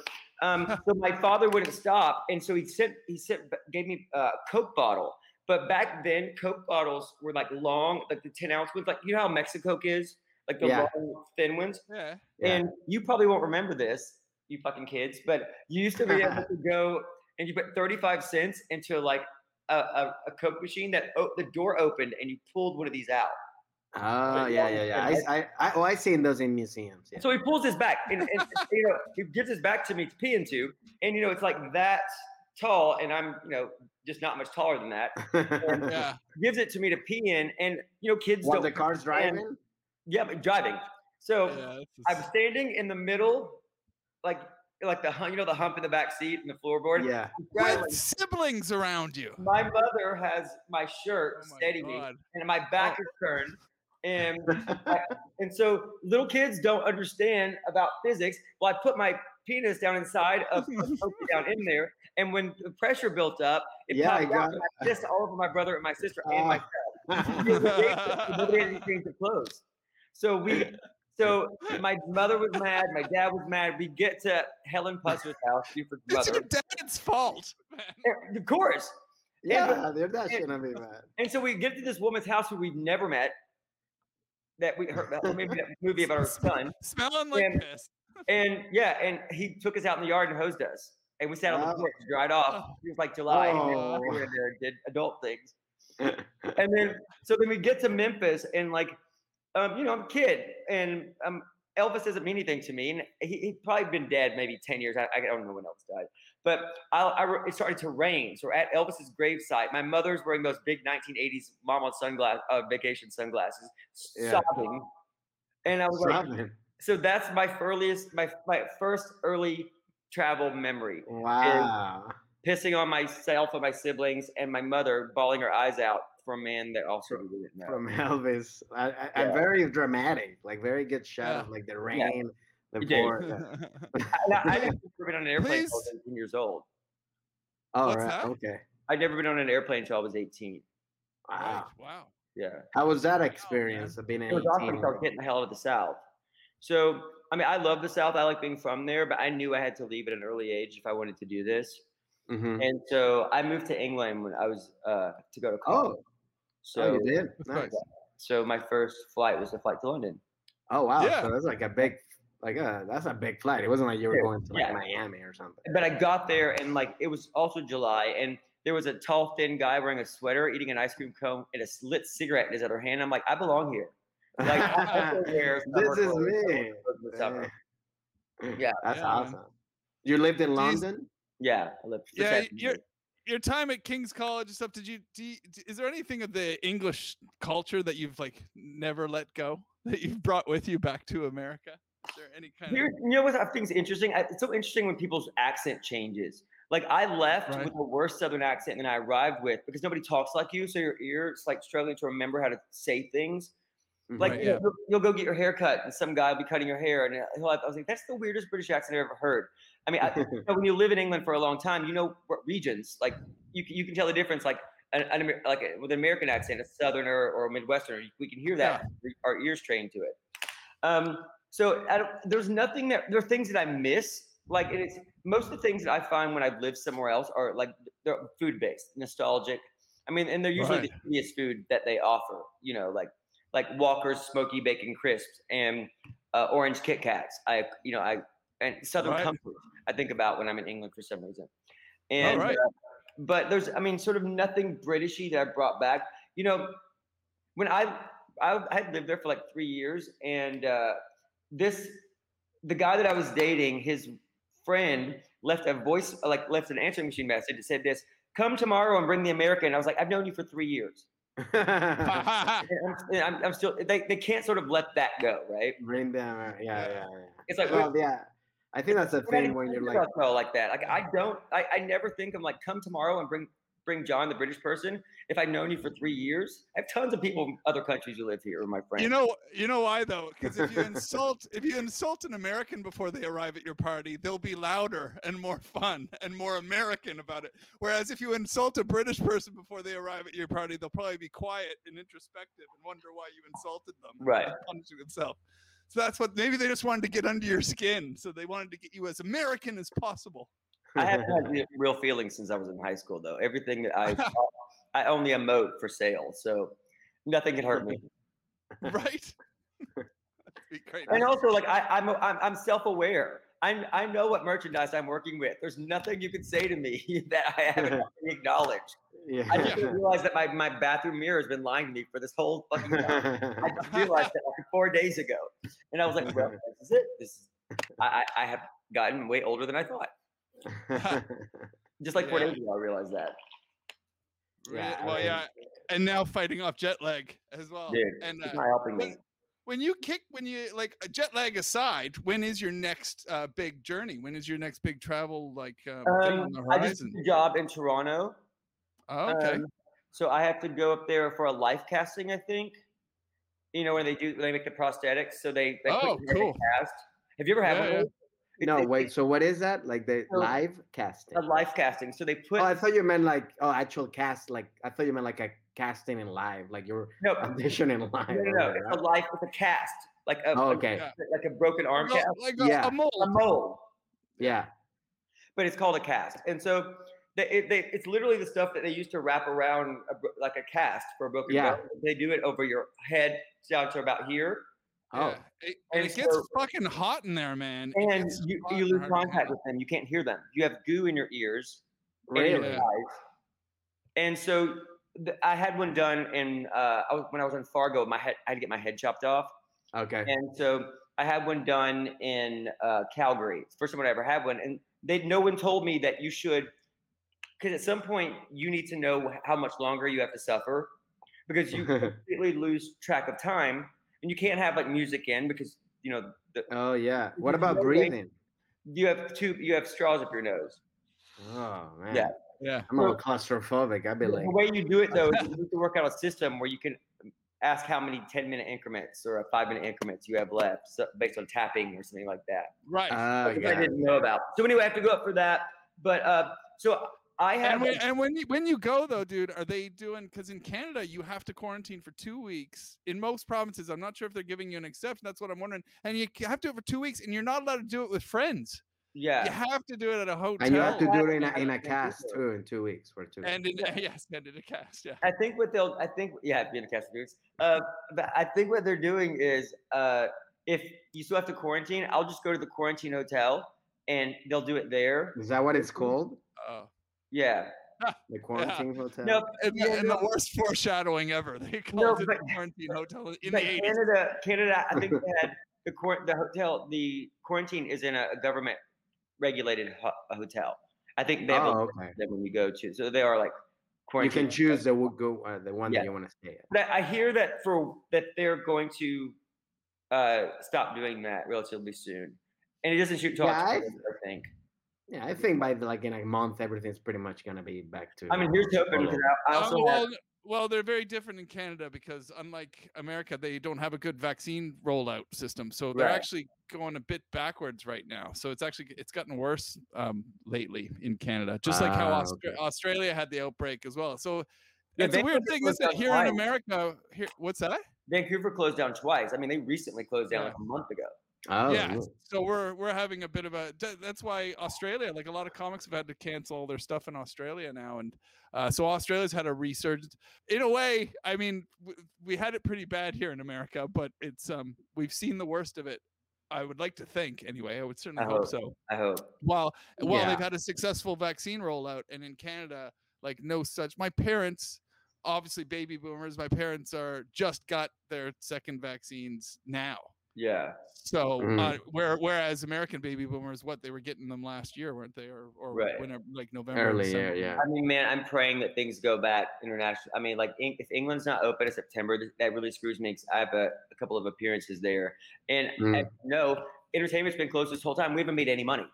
um, so my father wouldn't stop, and so he sent he sent gave me a Coke bottle. But back then, Coke bottles were like long, like the 10 ounce ones, like you know how Mexicoke is, like the yeah. long, thin ones. Yeah. And you probably won't remember this, you fucking kids, but you used to be able to go and you put 35 cents into like a, a, a Coke machine that oh, the door opened and you pulled one of these out. Oh yeah, yeah, yeah. I, I, I, oh, I seen those in museums. Yeah. So he pulls his back, and, and you know, he gives his back to me to pee into, and you know, it's like that tall, and I'm, you know, just not much taller than that. yeah. Gives it to me to pee in, and you know, kids While the car's driving. Yeah, but driving. So yeah, I'm standing in the middle, like like the you know the hump in the back seat and the floorboard. Yeah. With siblings around you. My mother has my shirt oh my steady God. me, and my back oh. is turned, and I, and so little kids don't understand about physics. Well, I put my penis down inside of down in there, and when the pressure built up, it yeah, popped out. I pissed all over my brother and my sister and ah. myself. Nobody had anything to close. So we. So my mother was mad, my dad was mad. We get to Helen Pusser's house, Buford's mother. It's your dad's fault. Man. Of course. Yeah, and, they're not shouldn't be mad. And so we get to this woman's house who we've never met that we heard about maybe that movie about our son. Smelling like and, piss. and yeah, and he took us out in the yard and hosed us. And we sat on the porch, dried off. Oh. It was like July. Oh. And we were there and did adult things. and then so then we get to Memphis and like um, you know, I'm a kid and um Elvis doesn't mean anything to me. And he, he'd probably been dead maybe 10 years. I, I don't know when Elvis died. But I, I, it started to rain. So at Elvis's gravesite, my mother's wearing those big 1980s mama sunglass, uh, vacation sunglasses, yeah. sobbing. And I was sobbing. like, so that's my earliest, my, my first early travel memory. Wow. Pissing on myself and my siblings and my mother bawling her eyes out from man that also didn't know. From Elvis. I, I, yeah. very dramatic, like very good shot yeah. of like the rain. Yeah the board. I've never been on an airplane until I was 18 years old. Oh, What's right. That? Okay. I'd never been on an airplane until I was 18. Wow. Wow. Yeah. How was that experience oh, of being 18? It was awesome start getting the hell out of the South. So, I mean, I love the South. I like being from there, but I knew I had to leave at an early age if I wanted to do this. Mm-hmm. And so I moved to England when I was uh, to go to college. Oh, so oh, you did. Nice. So my first flight was a flight to London. Oh wow! Yeah. So that's like a big, like a uh, that's a big flight. It wasn't like you were going to like yeah. Miami or something. But I got there and like it was also July and there was a tall, thin guy wearing a sweater, eating an ice cream cone and a lit cigarette in his other hand. I'm like, I belong here. Like this is me. Yeah, that's yeah, awesome. You lived in London? Yeah, I lived. Yeah, your your time at King's College and stuff. Did you, do you? Is there anything of the English culture that you've like never let go that you've brought with you back to America? Is there any kind Here, of? You know what I think is interesting? It's so interesting when people's accent changes. Like I left right. with the worst Southern accent than I arrived with because nobody talks like you, so your ears like struggling to remember how to say things. Mm-hmm. Like right, yeah. you'll, you'll, go get your hair cut, and some guy will be cutting your hair, and he'll have, I was like, "That's the weirdest British accent I've ever heard." I mean, I, you know, when you live in England for a long time, you know what regions like you you can tell the difference. Like an, an like a, with an American accent, a Southerner or a Midwesterner, we can hear that. Yeah. Our ears trained to it. Um, so there's nothing that there are things that I miss. Like it's most of the things that I find when I've lived somewhere else are like they're food based, nostalgic. I mean, and they're usually right. the easiest food that they offer. You know, like like Walker's smoky bacon crisps and uh, orange Kit Kats. I you know I and Southern right. comfort. I think about when I'm in England for some reason. And uh, but there's I mean sort of nothing Britishy that I brought back. You know, when I I, I had lived there for like three years, and uh, this the guy that I was dating, his friend left a voice like left an answering machine message that said this come tomorrow and bring the american. I was like i've known you for three years. I'm, I'm, I'm, still they, they can't sort of let that go right? Bring them uh, yeah yeah. yeah it's like well, yeah. I think that's the thing when you're like like that. Like I don't, I, I never think I'm like come tomorrow and bring bring John, the British person, if I've known you for three years. I have tons of people in other countries who live here, my friends. You know, you know why though? Because if you insult if you insult an American before they arrive at your party, they'll be louder and more fun and more American about it. Whereas if you insult a British person before they arrive at your party, they'll probably be quiet and introspective and wonder why you insulted them. Right. Punishing themselves. So that's what maybe they just wanted to get under your skin. So they wanted to get you as American as possible. I haven't had real feelings since I was in high school, though. Everything that I I only emote for sale, so nothing can hurt me. right. and also, like I, I'm I'm, I'm self-aware. I I know what merchandise I'm working with. There's nothing you can say to me that I haven't acknowledged. Yeah. I just didn't realize that my, my bathroom mirror has been lying to me for this whole fucking time. I just realized that like four days ago, and I was like, "Well, this is it. This is, I I have gotten way older than I thought." Just like four yeah. days ago, I realized that. Yeah. Well, yeah, and now fighting off jet lag as well. Dude, and uh, not helping when, me. When you kick, when you like jet lag aside, when is your next uh, big journey? When is your next big travel like uh, um, I just did a job in Toronto. Oh, okay. Um, so I have to go up there for a life casting, I think. You know when they do, when they make the prosthetics. So they, they oh, cool. Cast. Have you ever had yeah, one? No, wait. So what is that? Like the so live casting? A live casting. So they oh, put. Oh, I thought you meant like oh, actual cast. Like I thought you meant like a casting in live, like you're no, auditioning live. No, no, no. It's a live. It's a cast. Like a, oh, okay. A, like a broken arm like cast. Like a, yeah. a mold. A mold. Yeah. But it's called a cast, and so they, it, they, it's literally the stuff that they used to wrap around a, like a cast for a broken yeah. bone. They do it over your head down to about here Oh, yeah. it, and, it gets so, fucking hot in there, man. And you, you lose contact with them. You can't hear them. You have goo in your ears, really? in your eyes. And so th- I had one done in uh, I was, when I was in Fargo. My head, I had to get my head chopped off. Okay. And so I had one done in uh, Calgary. It's the first time I ever had one, and they no one told me that you should, because at some point you need to know how much longer you have to suffer, because you completely lose track of time and you can't have like music in because you know. The, oh yeah. What about breathing? You have two. You have straws up your nose. Oh man. Yeah. Yeah. I'm a little claustrophobic. I'd be like. The way you do it though, is you need to work out a system where you can ask how many 10 minute increments or five minute increments you have left so based on tapping or something like that. Right. Uh, yeah. I didn't know about. So anyway, I have to go up for that. But uh, so I have. And when, and when, you when you go though, dude, are they doing? Because in Canada, you have to quarantine for two weeks. In most provinces, I'm not sure if they're giving you an exception. That's what I'm wondering. And you have to do it for two weeks, and you're not allowed to do it with friends. Yeah. You have to do it at a hotel. And you have to do it in a, in a cast too in two weeks for two. and in, yes, and in a cast. Yeah. I think what they'll, I think, yeah, being a cast of dudes. Uh, but I think what they're doing is, uh, if you still have to quarantine, I'll just go to the quarantine hotel and they'll do it there. Is that what it's called? Oh. Yeah. The quarantine hotel. No, And, the, yeah, and no, the worst foreshadowing ever. They called No, it but- the quarantine hotel in the 80s. Canada, Canada, I think they had the quar- the hotel, the quarantine is in a, a government regulated ho- hotel. I think they have Oh, list okay. that when you go to, so they are like You can choose the wo- go uh, the one Yeah. that you want to stay at. But I hear that for that they're going to uh, stop doing that relatively soon, and it doesn't shoot till Yeah, I- October, I think. Yeah, I think by the, like in a month, everything's pretty much gonna be back to. I mean, here's hoping normal. because I, I Oh, also have, well, well, they're very different in Canada because unlike America, they don't have a good vaccine rollout system. So they're Right. actually going a bit backwards right now. So it's actually it's gotten worse um, lately in Canada, just like how Ah, Austra- okay. Australia had the outbreak as well. So Yeah, it's a weird thing, isn't it? down Here in. America, here, what's that? Vancouver closed down twice. I mean, they recently closed down Yeah. like a month ago. Oh, yeah. So we're we're having a bit of a. That's why Australia, like a lot of comics, have had to cancel their stuff in Australia now, and uh, so Australia's had a resurgence. In a way, I mean, w- we had it pretty bad here in America, but it's um we've seen the worst of it. I would like to think, anyway. I would certainly I hope hope. so. I hope. While while Yeah. they've had a successful vaccine rollout, and in Canada, like no such. My parents, obviously baby boomers, my parents are just got their second vaccines now. Yeah. So Mhm. uh, where whereas American baby boomers, what they were getting them last year, weren't they, or or Right. whenever like November, Early, December. yeah, yeah. I mean, man, I'm praying that things go back international. I mean, like if England's not open in September, that really screws me. 'cause I have a, a couple of appearances there, and Mm. as you know, entertainment's been closed this whole time. We haven't made any money.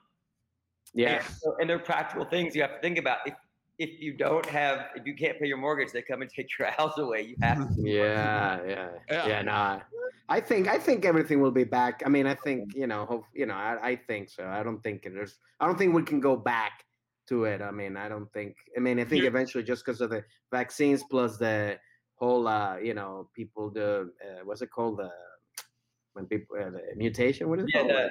Yeah. And, so, and they're practical things you have to think about. If if you don't have, if you can't pay your mortgage, they come and take your house away. You have to. Yeah, yeah, Yeah. yeah. No, I think I think everything will be back. I mean, I think you know, hope you know, I, I think so. I don't think there's, I don't think we can go back to it. I mean, I don't think. I mean, I think You- eventually, just because of the vaccines plus the whole, uh, you know, people the uh, what's it called the when people uh, the mutation. What is it Yeah. called? the-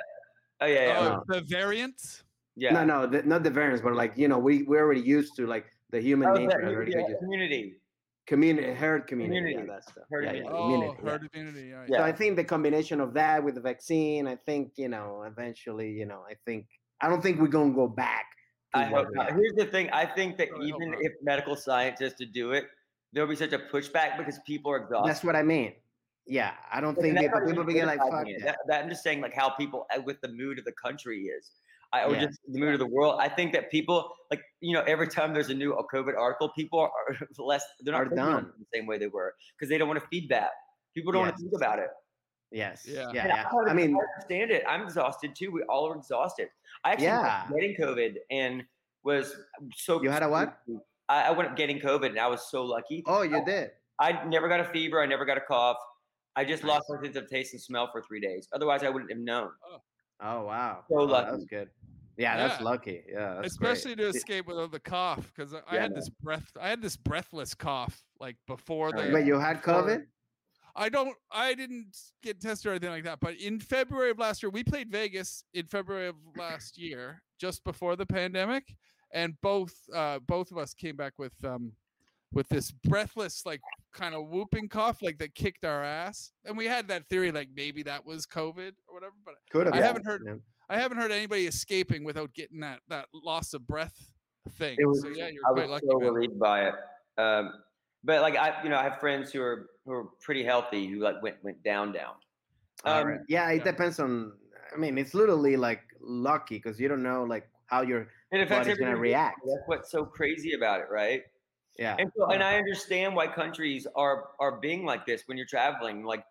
oh yeah, yeah, Oh, no. the variants. Yeah. No, no, the, not the variants, but like you know, we we're already used to like the human Oh, nature. the- already yeah, community. community, herd community, yeah, Community. that stuff. Herd yeah, yeah, immunity. Oh, immunity, yeah. herd immunity. Right. Yeah. So I think the combination of that with the vaccine, I think you know, eventually, you know, I think I don't think we're gonna go back. I hope not. Here's the thing. I think that Really even if medical scientists to do it, there'll be such a pushback because people are exhausted. That's what I mean. Yeah, I don't And think that's people, not even people be like, fuck that. That- that- I'm just saying, like how people uh, with the mood of the country is, I, or Yeah. just the mood of the world. I think that people, like you know, every time there's a new COVID article, people are less. They're not Are done. the same way they were because they don't want to feed that. People don't want to think about it. Yes. Yeah. Yeah. And Yeah. I, I mean, understand it. I'm exhausted too. We all are exhausted. I actually ended up Yeah. getting COVID and was so. You had a what? I, I went getting COVID and I was so lucky. oh, you oh, did. I never got a fever. I never got a cough. I just Nice. lost my sense of taste and smell for three days. Otherwise, I wouldn't have known. Oh wow. So oh, lucky. That's good. Yeah, that's lucky. Yeah. That's great. Especially to escape with the cough, because I Yeah, had man. this breath. I had this breathless cough like before Oh, the. But you had COVID. I don't. I didn't get tested or anything like that. But in February of last year, we played Vegas in February of last year, just before the pandemic, and both uh, both of us came back with um, with this breathless, like kind of whooping cough, like that kicked our ass. And we had that theory, like maybe that was COVID or whatever. But Could have. I been, haven't heard- yeah. I haven't heard anybody escaping without getting that that loss of breath thing. It was- so yeah, you're I quite was lucky. so relieved by it. Um, but like I, you know, I have friends who are who are pretty healthy who like went went down down. Um, right. Yeah, it yeah. depends on. I mean, it's literally like lucky because you don't know like how your It body's gonna react. That's what's so crazy about it, right? Yeah. And so, and I understand why countries are are being like this when you're traveling, like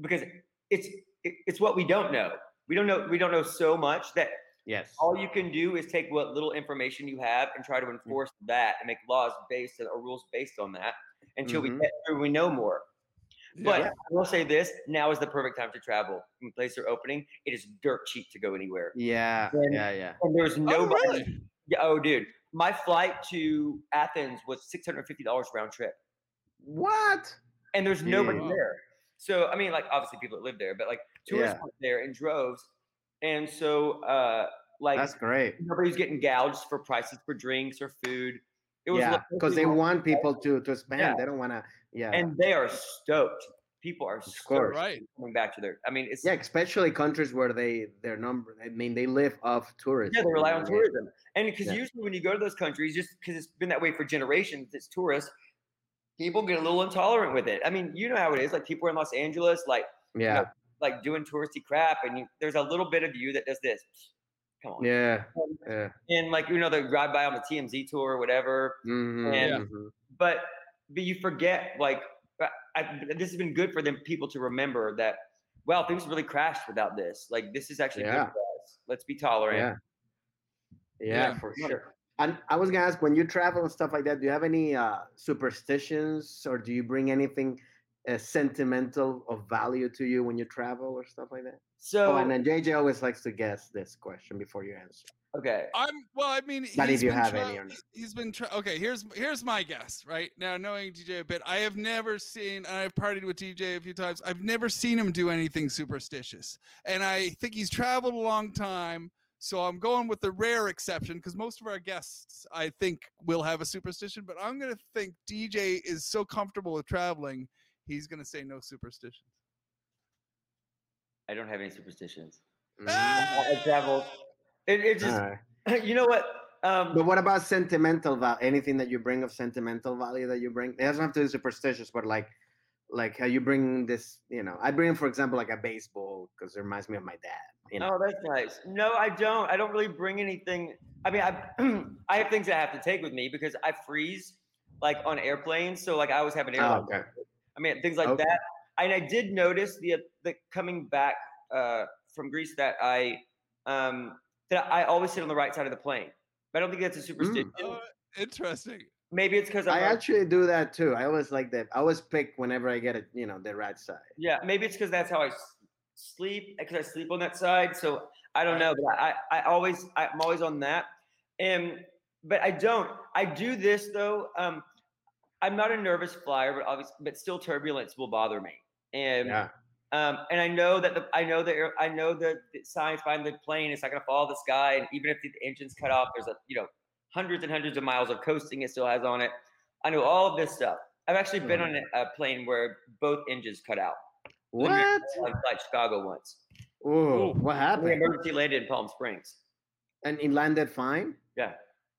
because it's it, it's what we don't know. We don't know we don't know so much that Yes. all you can do is take what little information you have and try to Mm. enforce that and make laws based or rules based on that until Mhm. we get through we know more. But Yeah. I will say this: now is the perfect time to travel. When places are opening, it is dirt cheap to go anywhere, Yeah. Then- Yeah. Yeah. and there's Oh, nobody. really? Yeah, oh, dude, my flight to Athens was six hundred fifty dollars round trip, What? and there's nobody Yeah. there. So I mean, like obviously people that live there, but like tourists Yeah. went there in droves, and so uh, like That's great. nobody's getting gouged for prices for drinks or food. It was Yeah, because they want people to to spend. Yeah. They don't want to. Yeah. and they are stoked. People are course. Right. coming back to their. I mean, it's yeah, especially countries where they their number. I mean, they live off tourism. Yeah, they rely on tourism, and because Yeah. usually when you go to those countries, just because it's been that way for generations, it's tourists. People get a little intolerant with it. I mean, you know how it is. Like people are in Los Angeles, like Yeah, like doing touristy crap, and you, there's a little bit of you that does this. Come on, yeah, yeah. and like you know, they ride by on the TMZ tour or whatever. Mhm, And- mhm. But but you forget like I, I, this has been good for them people to remember that. Wow, things really crashed without this. Like this is actually Yeah. good for us. Let's be tolerant. Yeah. yeah, Yeah. for sure. And I was gonna ask, when you travel and stuff like that, do you have any uh, superstitions, or do you bring anything uh, sentimental of value to you when you travel or stuff like that? So oh, and then JJ always likes to guess this question before you answer. okay, I'm well. I mean, Not if you have tra- any or not. He's been tra- okay. Here's here's my guess. Right now, knowing DJ a bit, I have never seen. and I've partied with DJ a few times. I've never seen him do anything superstitious, and I think he's traveled a long time. So I'm going with the rare exception because most of our guests, I think, will have a superstition. But I'm going to think DJ is so comfortable with traveling, he's going to say no superstitions. I don't have any superstitions. Mhm. I, I traveled. It, it just, Alright. you know what? Um, But what about sentimental value? Anything that you bring of sentimental value that you bring? It doesn't have to be superstitious, but like, like how you bring this. You know, I bring, for example, like a baseball because it reminds me of my dad. You know, oh, that's nice. No, I don't. I don't really bring anything. I mean, I I have things I have to take with me because I freeze like on airplanes. So like I always have an Oh, okay. I mean, things like Okay. that. And I did notice the the coming back uh, from Greece that I um, that I always sit on the right side of the plane. But I don't think that's a superstition. Oh, interesting. Maybe it's because I'm actually do that too. I always like that. I always pick whenever I get it. You know, the right side. Yeah, maybe it's because that's how I s- sleep because I sleep on that side. So I don't know, but I, I always I'm always on that. And but I don't. I do this though. Um, I'm not a nervous flyer, but obviously, but still turbulence will bother me. And Yeah. um, and I know that the I know that I know the, the science behind the plane is not going to follow the sky, and even if the engine's cut off, there's a you know hundreds and hundreds of miles of coasting it still has on it. I know all of this stuff. I've actually been on a, a plane where both engines cut out. What? On flight Chicago once. Oh, what We happened? emergency landed in Palm Springs. And it landed fine. Yeah.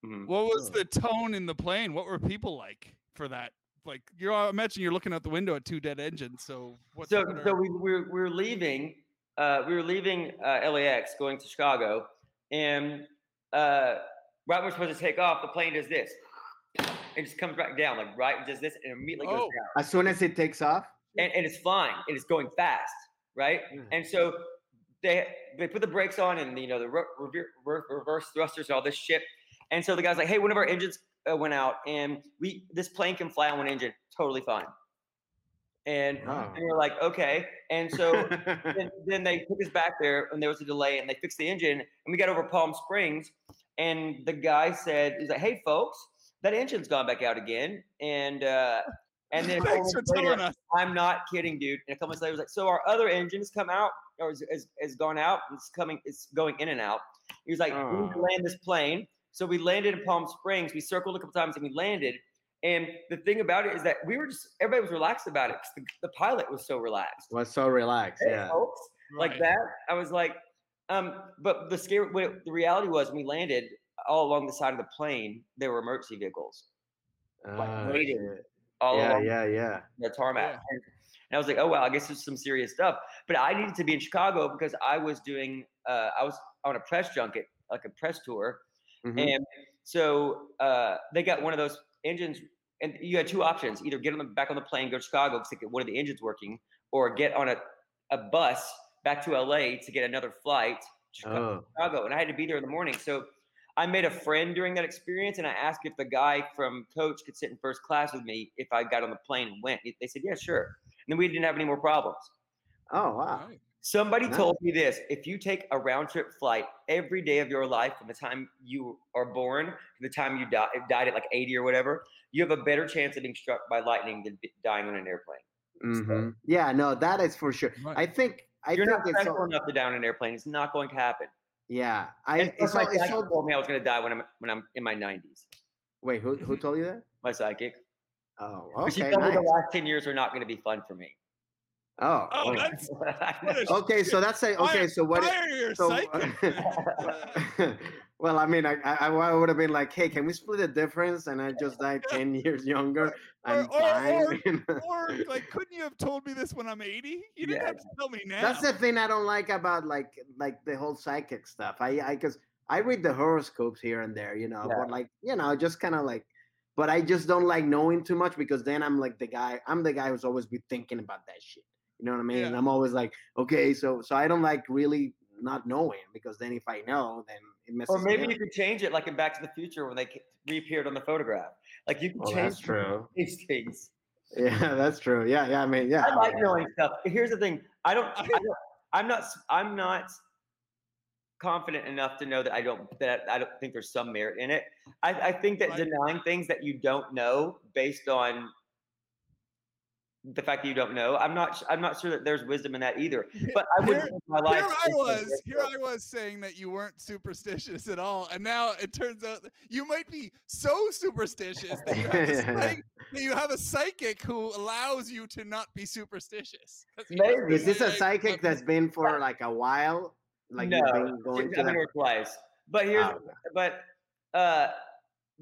Mhm. What was the tone in the plane? What were people like for that? Like you're I imagine you're looking out the window at two dead engines. So what? So what so we, we were we were leaving uh, we were leaving uh, LAX going to Chicago, and uh, right when we're supposed to take off, the plane does this. It just comes back down, like right, does this, and immediately goes Oh. down. As soon as it takes off. and, and it's flying and it's going fast, right? Mm. And so they they put the brakes on and you know the re- re- reverse thrusters, and all this shit. And so the guy's like, "Hey, one of our engines went out, and we this plane can fly on one engine, totally fine." And, Oh. and we're like, "Okay." And so then, then they took us back there, and there was a delay, and they fixed the engine, and we got over Palm Springs, and the guy said, "He's like, hey, folks, that engine's gone back out again," and uh, and then later. I'm not kidding, dude. And a couple months later, he was like, so our other engines come out or is, is, is gone out. and It's coming. It's going in and out. He was like, we need to Oh. land this plane. So we landed in Palm Springs. We circled a couple times and we landed. And the thing about it is that we were just everybody was relaxed about it because the, the pilot was so relaxed. was so relaxed. Hey, Yeah. folks, like that. I was like, um, but the scary, what it- the reality was, when we landed all along the side of the plane, there were emergency vehicles Ah, waiting. shit. all yeah, along yeah, yeah. the tarmac. Yeah. And, and I was like, oh wow, I guess there's some serious stuff. But I needed to be in Chicago because I was doing, uh, I was on a press junket, like a press tour, Mhm. and so uh, they got one of those engines, and you had two options: either get on the back on the plane, go to Chicago to get one of the engines working, or get on a, a bus back to LA to get another flight to Chicago Oh. Chicago, and I had to be there in the morning. So I made a friend during that experience, and I asked if the guy from Coach could sit in first class with me if I got on the plane and went. They said, "Yeah, sure." And then we didn't have any more problems. Oh wow. Right. Somebody Nice. told me this: if you take a round trip flight every day of your life from the time you are born to the time you die, died at like 80 or whatever, you have a better chance of being struck by lightning than dying on an airplane. hmm Yeah, no, that is for sure. Right. I think I You're think not it's special all, enough to die on an airplane. It's not going to happen. Yeah, I. And It's my all, psychic all, told me I was going to die when I'm when I'm in my 90s. wait, who who told you that? My psychic. Oh, But She okay, told me the last 10 years are not going to be fun for me. Oh, Oh, okay. that's a okay. So that's a, okay. Fire- So what? fire your so- well, I mean, I, I I would have been like, hey, can we split the difference? And I just died ten years younger. I'm or- fine. or like, couldn't you have told me this when I'm 80? You didn't Yeah. have to tell me now. That's the thing I don't like about like like the whole psychic stuff. I I because I read the horoscopes here and there, you know, Yeah. but like you know, just kind of like, but I just don't like knowing too much because then I'm like the guy. I'm the guy who's always be thinking about that shit. You know what I mean? And I'm always like, okay, so so I don't like really not knowing because then if I know, then it messes up. Or maybe you could change it like in Back to the Future when they reappeared on the photograph. Like you can change true. these things. Yeah, that's true. Yeah, yeah. I mean, yeah. I like knowing stuff. Here's the thing. I don't, I don't I'm not I'm not confident enough to know that I don't that I don't think there's some merit in it. I, I think that denying things that you don't know based on the fact that you don't know, I'm not I'm not sure that there's wisdom in that either. But I would Here- my life. Here I was, here. I was saying that you weren't superstitious at all, and now it turns out that you might be so superstitious that you have, a, psych- that you have a psychic who allows you to not be superstitious. Maybe. Is this a psychic that's been for like a while? Like no, you've been going to twice. But here's Oh, but uh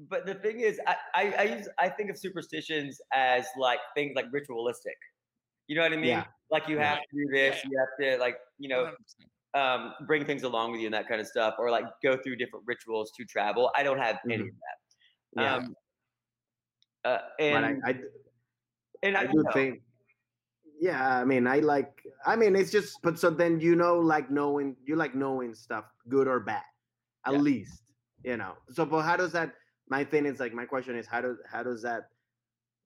but the thing is I, I i use i think of superstitions as like things like ritualistic you know what i mean Yeah. like you have Right. to do this you have to like you know um bring things along with you and that kind of stuff or like go through different rituals to travel i don't have any Mhm. of that yeah. um uh but I, and I, and I i, do you know, think. Yeah, I mean, I like. I mean, it's just. But so then you know, like knowing you like knowing stuff, good or bad, at Yeah. least you know. So, but how does that? My thing is like my question is how does how does that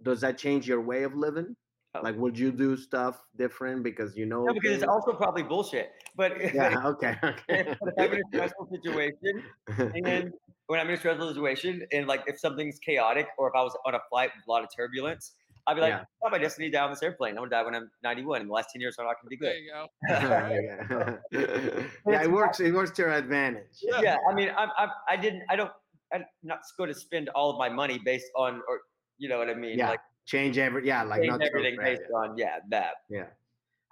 does that change your way of living? Oh. Like, would you do stuff different because you know? no, because it's also probably bullshit but yeah. Okay. Okay. if i'm in a stressful situation and then when I'm in a stressful situation and like if something's chaotic or if I was on a flight with a lot of turbulence, I'd be like, Yeah. oh, my destiny die on this airplane. I'm gonna die when I'm 91. In the last 10 years, I'm not gonna be There good. you go. yeah, yeah, it works. It works to your advantage. Yeah. Yeah, I mean, I'm, I'm I didn't, I don't, I'm not going to spend all of my money based on, or you know what I mean? Yeah, Like change every. Yeah, like change not everything based on, yeah, that. Yeah.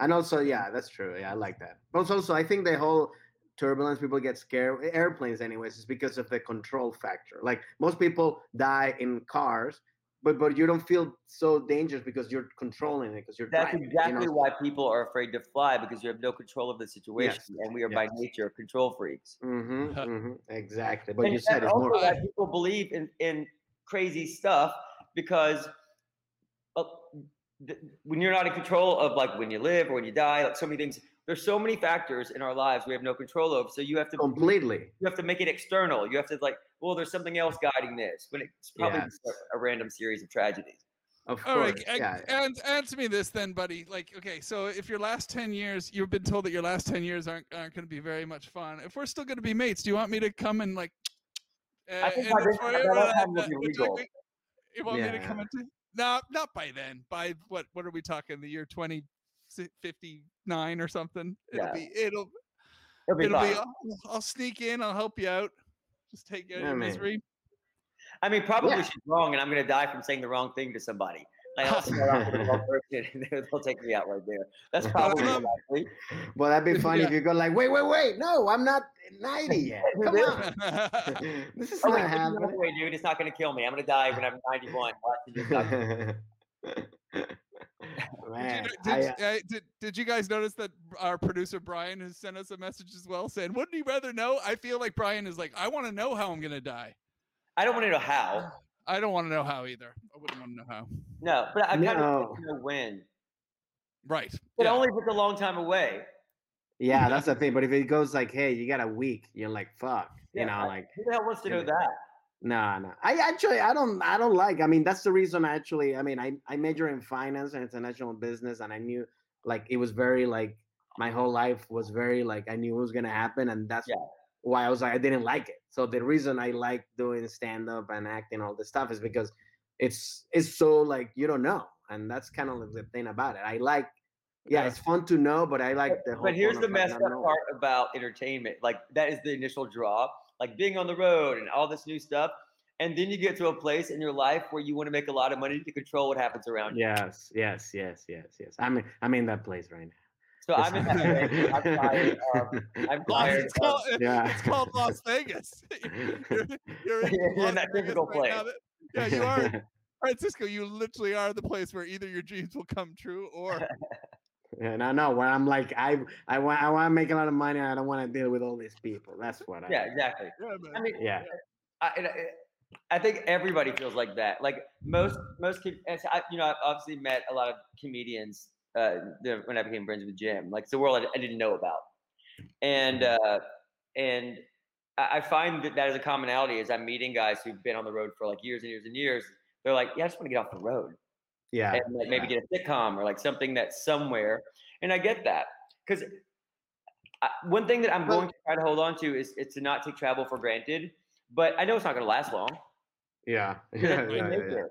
And also, yeah, that's true. Yeah, I like that. But also, I think the whole turbulence, people get scared, airplanes, anyways, is because of the control factor. Like most people die in cars, but but you don't feel so dangerous because you're controlling it because you're That's driving, you exactly know? why people are afraid to fly because you have no control of the situation, and we are by nature control freaks. mm-hmm, mm-hmm, exactly. But and you said it's also more. that people believe in in crazy stuff because uh, th- when you're not in control of like when you live or when you die, like so many things. There's so many factors in our lives we have no control over. So you have to Completely. you have to make it external. You have to like, well, there's something else guiding this, but it's probably Yes. a, a random series of tragedies. Of All course. right, yeah. and answer me this then, buddy. Like, okay, so if your last ten years, you've been told that your last ten years aren't aren't going to be very much fun. If we're still going to be mates, do you want me to come and like? Uh, I think in by the this- by that time it'll uh, be legal. You want me to come into? No, not by then. By what? What are we talking? The year twenty fifty nine or something? It'll Yeah. be. It'll. It'll be It'll be. I'll, I'll sneak in. I'll help you out. Just take out Yeah, your man. misery. I mean, probably Yeah. she's wrong, and I'm gonna die from saying the wrong thing to somebody. Like, I'll start off with the wrong person, and they'll they'll take me out right there. That's probably Um, likely. Well, that'd be funny Yeah. if you go like, wait, wait, wait, no, I'm not 90 yet. Come on. this is Oh, not wait, happening. another way, dude. It's not gonna kill me. I'm gonna die when I'm 91. Watch it just not- Man, Did, you, did, uh, did, did you guys notice that our producer Brian has sent us a message as well saying, wouldn't you rather know? I feel like Brian is like, I want to know how I'm going to die. I don't want to know how. I don't want to know how either. I wouldn't want to know how. No, but I kind of No. want to know when. Right. But yeah. only if it's a long time away. yeah, that's the thing. But if it goes like, hey, you got a week, you're like, fuck, you know, I- like, Who the hell wants to know that? No, no. I actually, I don't, I don't like. I mean, that's the reason. I actually, I mean, I I major in finance and international business, and I knew like it was very like my whole life was very like I knew it was gonna happen, and that's Yeah. why I was like I didn't like it. So the reason I like doing stand up and acting all this stuff is because it's it's so like you don't know, and that's kind of the thing about it. I like yeah, it's fun to know, but I like the whole. But here's the messed up part about entertainment. Like that is the initial draw, like being on the road and all this new stuff. And then you get to a place in your life where you want to make a lot of money to control what happens around you. Yes, yes, yes, yes, yes. I'm in, I'm in that place right now. So I'm in that way. I'm tired. Of, I'm tired. it's, Of, called, Yeah. it's called Las Vegas. you're, you're in, You're in Las that Vegas typical right now place. yeah, you are. Francisco, you literally are the place where either your dreams will come true or And I know where I'm like I I want I want to make a lot of money. I don't want to deal with all these people. That's what I. yeah, exactly. yeah. I mean, Yeah. I, I- I think everybody feels like that. Like most most and so I, you know, I've obviously met a lot of comedians uh, when I became friends with Jim. Like it's a world I, I didn't know about, and uh, and I I find that that is a commonality. Is I'm meeting guys who've been on the road for like years and years and years, they're like, "Yeah, I just want to get off the road Yeah. and like maybe get a sitcom or like something that's somewhere." And I get that because one thing that I'm going to try to hold on to is, is to not take travel for granted. But I know it's not going to last long. Yeah. Yeah, yeah, yeah, yeah.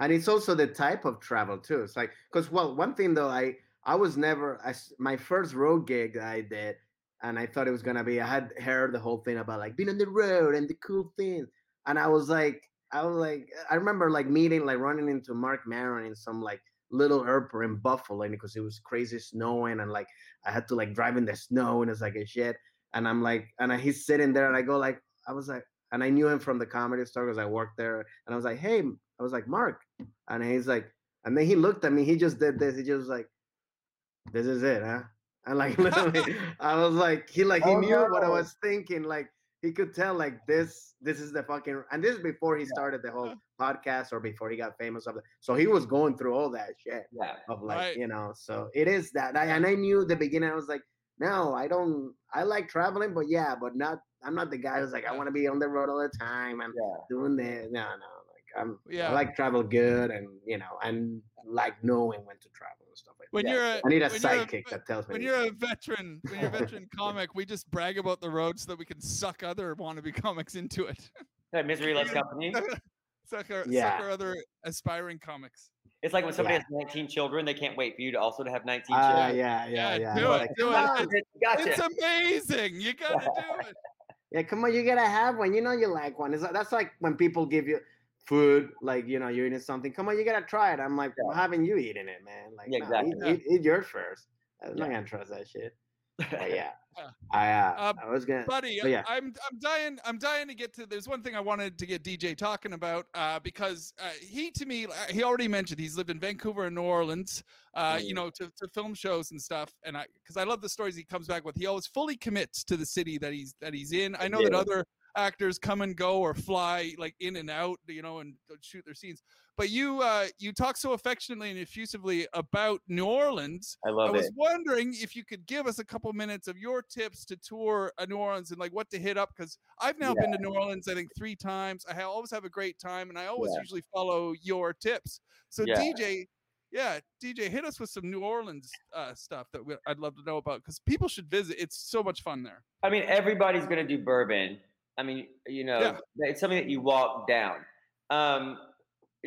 and it's also the type of travel too it's like because well one thing though i i was never I, my first road gig that i did and i thought it was gonna be i had heard the whole thing about like being on the road and the cool thing, and i was like i was like i remember like meeting like running into Marc Maron in some like little airport in buffalo and because it was crazy snowing and like i had to like drive in the snow and it's like a shit and i'm like and I, he's sitting there and i go like i was like and I knew him from the comedy store because I worked there. And I was like, "Hey," I was like, "Marc," and he's like, and then he looked at me. He just did this. He just was like, "This is it, huh?" And like literally, I was like, he like he Oh, knew what I was thinking. Like he could tell like this, this is the fucking. And this is before he started the whole mm. podcast or before he got famous. Of. So he was going through all that shit Yeah. of like Right. you know so it is that I, and i knew the beginning i was like no i don't i like traveling but yeah but not i'm not the guy who's like i want to be on the road all the time and Yeah. doing this no no like i'm Yeah. i like travel good and you know and like knowing when to travel and stuff like when that you're a, i need a when you're a sidekick that tells me when you're a veteran, when you're a veteran comic, we just brag about the road so that we can suck other wannabe comics into it. That misery loves company. suck, our, Yeah. suck our other aspiring comics. It's like when somebody Yeah. has 19 children, they can't wait for you to also to have 19 Ah, children. yeah, yeah, Yeah, yeah. do I'm it, like, do "Come it. on." It's- Gotcha. It's amazing. You gotta do it. Yeah, come on, you gotta have one. You know you like one. It's like, that's like when people give you food, like you know you're eating something. Come on, you gotta try it. I'm like, Yeah. well, haven't you eaten it, man? Like, Yeah, no, exactly. eat, Yeah. eat, eat yours first. I'm not gonna trust that shit. But yeah, Yeah. I uh, Uh, I was gonna. buddy yeah. i'm i'm dying i'm dying to get to there's one thing i wanted to get dj talking about uh because uh, he to me uh, he already mentioned he's lived in vancouver and new orleans uh you Mm. know to, to film shows and stuff and i because i love the stories he comes back with he always fully commits to the city that he's that he's in i know that other actors come and go or fly like in and out you know and shoot their scenes but you uh you talk so affectionately and effusively about new orleans I love it. I was wondering if you could give us a couple minutes of your tips to tour uh, New Orleans and like what to hit up because I've now been to New Orleans I think three times. I always have a great time and I always Yeah. usually follow your tips. So Yeah. DJ, yeah, DJ, hit us with some New Orleans uh, stuff that we, I'd love to know about because people should visit. It's so much fun there. I mean, everybody's gonna do bourbon. I mean, you know, Yeah. it's something that you walk down, um,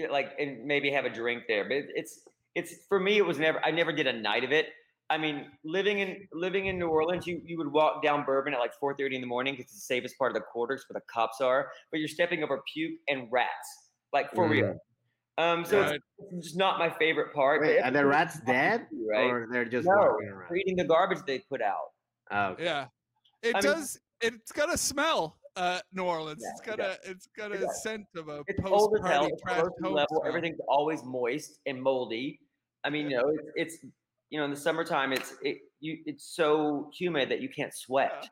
like and maybe have a drink there. But it's it's for me, it was never. I never did a night of it. I mean, living in living in New Orleans, you you would walk down Bourbon at like 4:30 in the morning because it's the safest part of the quarters where the cops are. But you're stepping over puke and rats, like for real. Um, so Right. it's, it's just not my favorite part. but Wait, are the rats dead right? or they're just No, walking around? Eating the garbage they put out. Oh, okay. Yeah, it I mean- does. it's got a smell. Uh, New Orleans. Yeah, it's it got does. a it's got It a does. scent of a It's post old as hell. party trash close to home level. smell. Everything's always moist and moldy. I mean, you know, it's, it's you know, in the summertime, it's it you it's so humid that you can't sweat.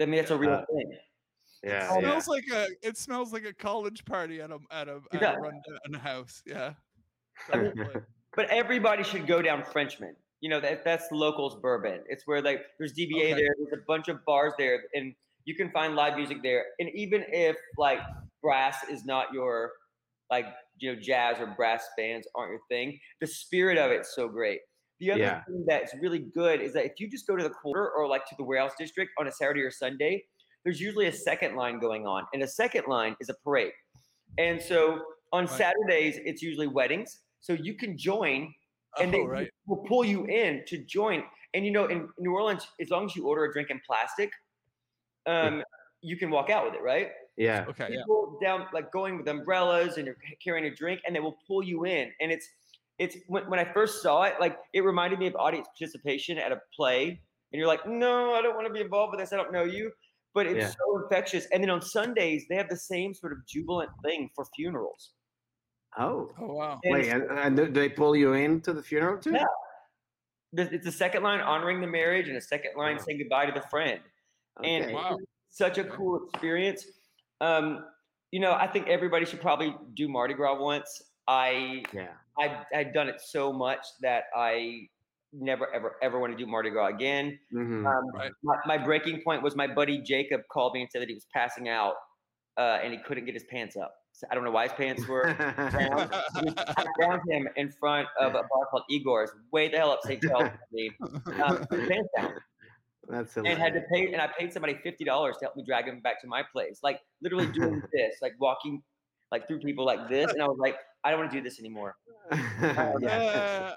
I mean, that's a real Uh, thing. yeah, It yeah. smells like a it smells like a college party at a at a, It at a rundown house. Yeah. I mean, But everybody should go down Frenchmen. You know, that that's locals bourbon. It's where like there's DBA Okay. there. There's a bunch of bars there, and you can find live music there. And even if like brass is not your like you know jazz or brass bands aren't your thing, the spirit of it's so great. The other Yeah. thing that's really good is that if you just go to the quarter or like to the warehouse district on a Saturday or Sunday, there's usually a second line going on, and a second line is a parade. And so on. Saturdays, it's usually weddings. So you can join and they Oh, right. will pull you in to join. And you know, in New Orleans, as long as you order a drink in plastic, um, you can walk out with it, right? Yeah. Okay. Yeah. People down like going with umbrellas and you're carrying a drink, and they will pull you in. And it's it's when, when I first saw it, like it reminded me of audience participation at a play. And you're like, no, I don't want to be involved with this. I don't know you. But it's Yeah. so infectious. And then on Sundays, they have the same sort of jubilant thing for funerals. Oh. Oh wow. And Wait, and, and do they pull you into the funeral too? Yeah. it's the second line honoring the marriage and a second line Wow. saying goodbye to the friend. And Wow. such a cool experience. Um, you know, I think everybody should probably do Mardi Gras once. I Yeah. I I've done it so much that I never ever ever want to do Mardi Gras again. Mhm. Um, Right. my, my breaking point was my buddy Jacob called me and said that he was passing out uh, and he couldn't get his pants up. So I don't know why his pants were down. I found him in front of a bar called Igor's, way the hell up St. Charles. Um, pants down That's and had to pay and I paid somebody fifty dollars to help me drag him back to my place. Like literally doing this, like walking like through people like this. And I was like, I don't want to do this anymore. yeah. Uh,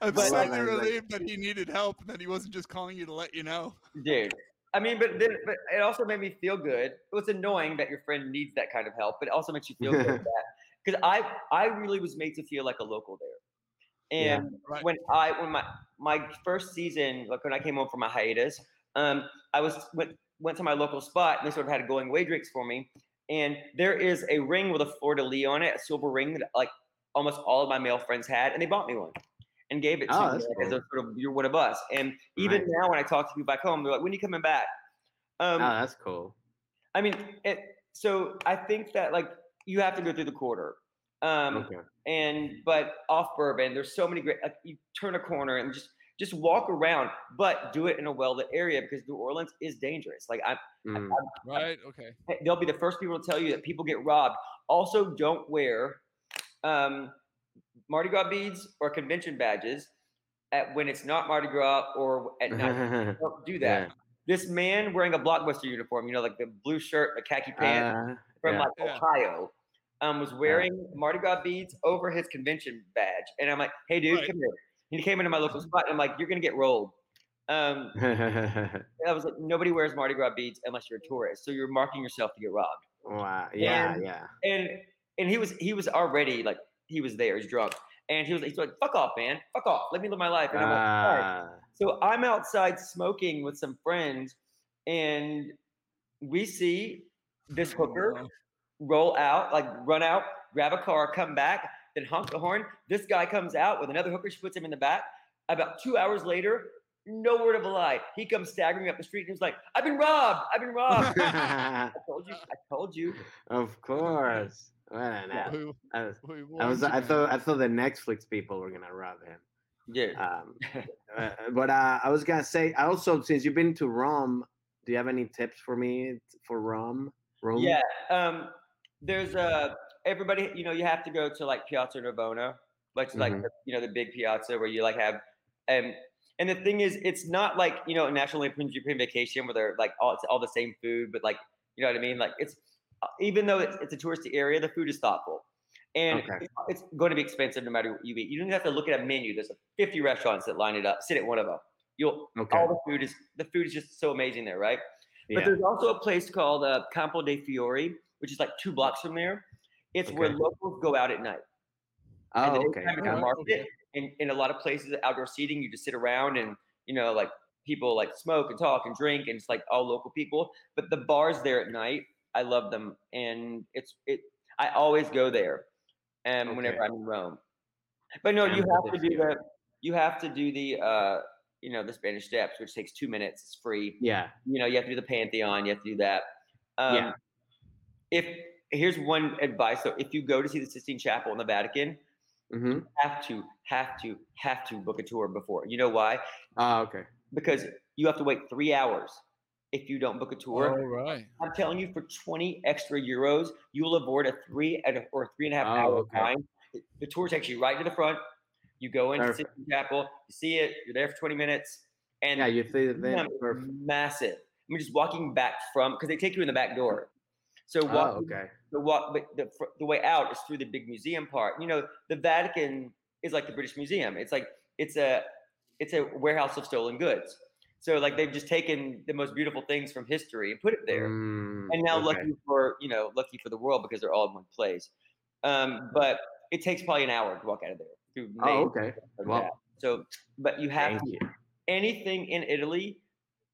I'm But- slightly Like- relieved that he needed help and that he wasn't just calling you to let you know. Dude. I mean, but then but it also made me feel good. It was annoying that your friend needs that kind of help, but it also makes you feel good that because I I really was made to feel like a local there. Yeah. And Right. when I when my my first season, like when I came home from my hiatus, um, I was went went to my local spot and they sort of had a going away drinks for me. And there is a ring with a fleur de lis on it, a silver ring that like almost all of my male friends had, and they bought me one and gave it to Oh, me like, as a sort of you're one of us. And even Nice. now when I talk to people back home, they're like, "When are you coming back?" Um, oh, that's cool. I mean, it, so I think that like you have to go through the quarter. Um, Okay. and but off bourbon, there's so many great. Like, you turn a corner and just just walk around, but do it in a well-lit area because New Orleans is dangerous. Like I, Mm. Right. Okay. they'll be the first people to tell you that people get robbed. Also, don't wear um, Mardi Gras beads or convention badges at when it's not Mardi Gras or at night. Don't do that. Yeah. This man wearing a blockbuster uniform, you know, like the blue shirt, the khaki pants. Uh, from yeah. like Yeah. Ohio um, was wearing Mardi Gras beads over his convention badge. And I'm like, hey, dude, Right. come here. And he came into my local spot and I'm like, you're going to get rolled. Um, I was like, nobody wears Mardi Gras beads unless you're a tourist. So you're marking yourself to get robbed. wow. Yeah. And- Yeah. And and he was he was already like he was there, he's drunk. And he was, he's like, fuck off, man. Fuck off. Let me live my life. And I'm like, all right. Ah, So I'm outside smoking with some friends, and we see this hooker Oh, roll out, like run out, grab a car, come back, then honk the horn. This guy comes out with another hooker. She puts him in the back. About two hours later, no word of a lie. He comes staggering up the street and he's like, I've been robbed. I've been robbed. I told you. I told you. of course. What an Yeah. ass. we- I was, I was, I thought, I thought the Netflix people were gonna rob him. Yeah. Um, uh, but uh, I was gonna say, I also since you've been to Rome, do you have any tips for me for Rome? Rome? Yeah. Um, there's uh everybody, you know, you have to go to like Piazza Navona, which is like Mhm. the, you know the big piazza where you like have and and the thing is, it's not like you know a National European Vacation where they're like all it's all the same food, but like you know what I mean. Like it's uh, even though it's, it's a touristy area, the food is thoughtful, and Okay. it's, it's going to be expensive no matter what you eat. You don't have to look at a menu. There's 50 restaurants that line it up. Sit at one of them. You'll Okay. all the food is the food is just so amazing there, right? But there's also a place called uh, Campo dei Fiori, which is like two blocks from there. It's where locals go out at night. Oh, the okay. daytime is Yeah. Oh, market. okay. And in a lot of places, outdoor seating, you just sit around and you know, like people like smoke and talk and drink, and it's like all local people. But the bars there at night, I love them, and it's it. I always go there, and whenever I'm in Rome. But no, you have to do the you have to do the uh you know the Spanish Steps, which takes two minutes. It's free Yeah. you know, you have to do the Pantheon, you have to do that. Um, Yeah. If here's one advice, so if you go to see the Sistine Chapel in the Vatican, Mm-hmm. have to, have to, have to book a tour before. You know why? Oh, okay. Because you have to wait three hours if you don't book a tour. All right. I'm telling you, for 20 extra euros, you will avoid a three and a, or three and a half Oh, hour okay. line. The- The tour takes you right to the front. You go into Perfect. Sistine Chapel, you see it, you're there for 20 minutes, and Yeah, you see the that perfect. massive. I mean, just walking back from because they take you in the back door. So Oh, walk okay. the walk, but the the way out is through the big museum part. You know, the Vatican is like the British Museum. It's like it's a it's a warehouse of stolen goods. So like they've just taken the most beautiful things from history and put it there. Mm, and now okay. lucky for you know lucky for the world because they're all in one place. Um, but it takes probably an hour to walk out of there. through Oh, okay. Well. So, but you have to, you. anything in Italy,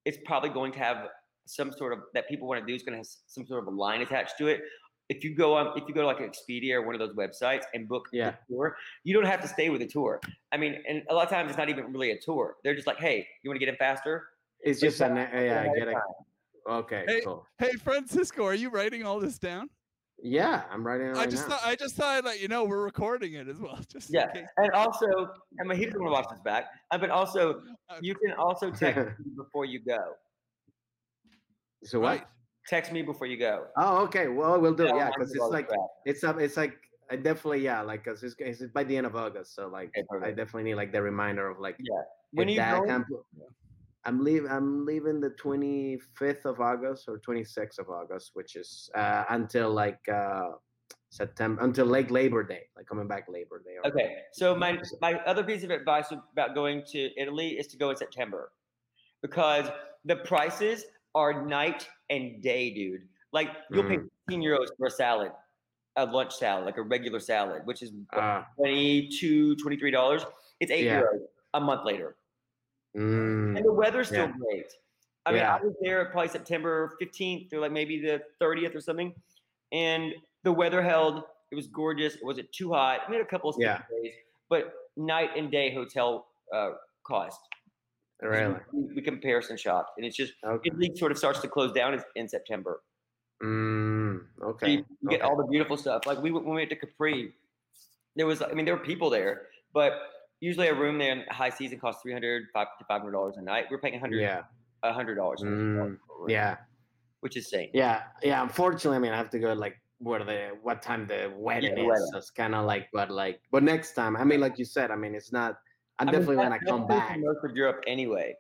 it's probably going to have some sort of that people want to do is going to have some sort of a line attached to it. If you go on, if you go to like Expedia or one of those websites and book Yeah. the tour, you don't have to stay with a tour. I mean, and a lot of times it's not even really a tour. They're just like, hey, you want to get in faster? It's It's just an yeah. I Get it. okay. Hey, Cool. Hey, Francisco, are you writing all this down? Yeah, I'm writing it right I just now. thought I just thought I'd let you know we're recording it as well. Just Yeah. And also, I mean, he's going to watch this back. Uh, But also, Uh, you can also text me before you go. So what? right. Text me before you go. Oh, okay. Well, we'll do. it. Yeah, because to it's like it's up. It's like I definitely yeah, like because it's, it's by the end of August, so like Okay, I definitely need like the reminder of like Yeah. When you that going? I'm leave. I'm leaving the 25th of August or 26th of August, which is uh, until like uh, September, until like Labor Day, like coming back Labor Day. Okay, so my my other piece of advice about going to Italy is to go in September, because the prices are night and day, dude. Like you'll pay Mm. 15 euros for a salad, a lunch salad, like a regular salad, which is Uh, 22 23 dollars. It's eight Yeah. euros a month later, mm, and the weather's still Yeah. great. I mean, Yeah. I was there probably September 15th or like maybe the 30th or something, and the weather held. It was gorgeous. It wasn't too hot. We had a couple of Yeah. days, but night and day hotel uh, cost. Really? We, we comparison shopped, and it's just Okay. Italy sort of starts to close down in, in September. Mm, So okay. you, you get okay. all the beautiful stuff. Like we went- when we went to Capri, there was I mean there were people there, but usually a room there in high season costs 300 5 to 500 dollars a night. We're paying 100 Yeah. a hundred dollars, Mm, yeah. which is insane. Yeah. Yeah. Unfortunately, I mean, I have to go like where the what time the wedding the is. wedding. So it's kind of like, but like, but next time, I mean, like you said, I mean, it's not. I'm I definitely that's- gonna come that's true for back. Most of Europe anyway.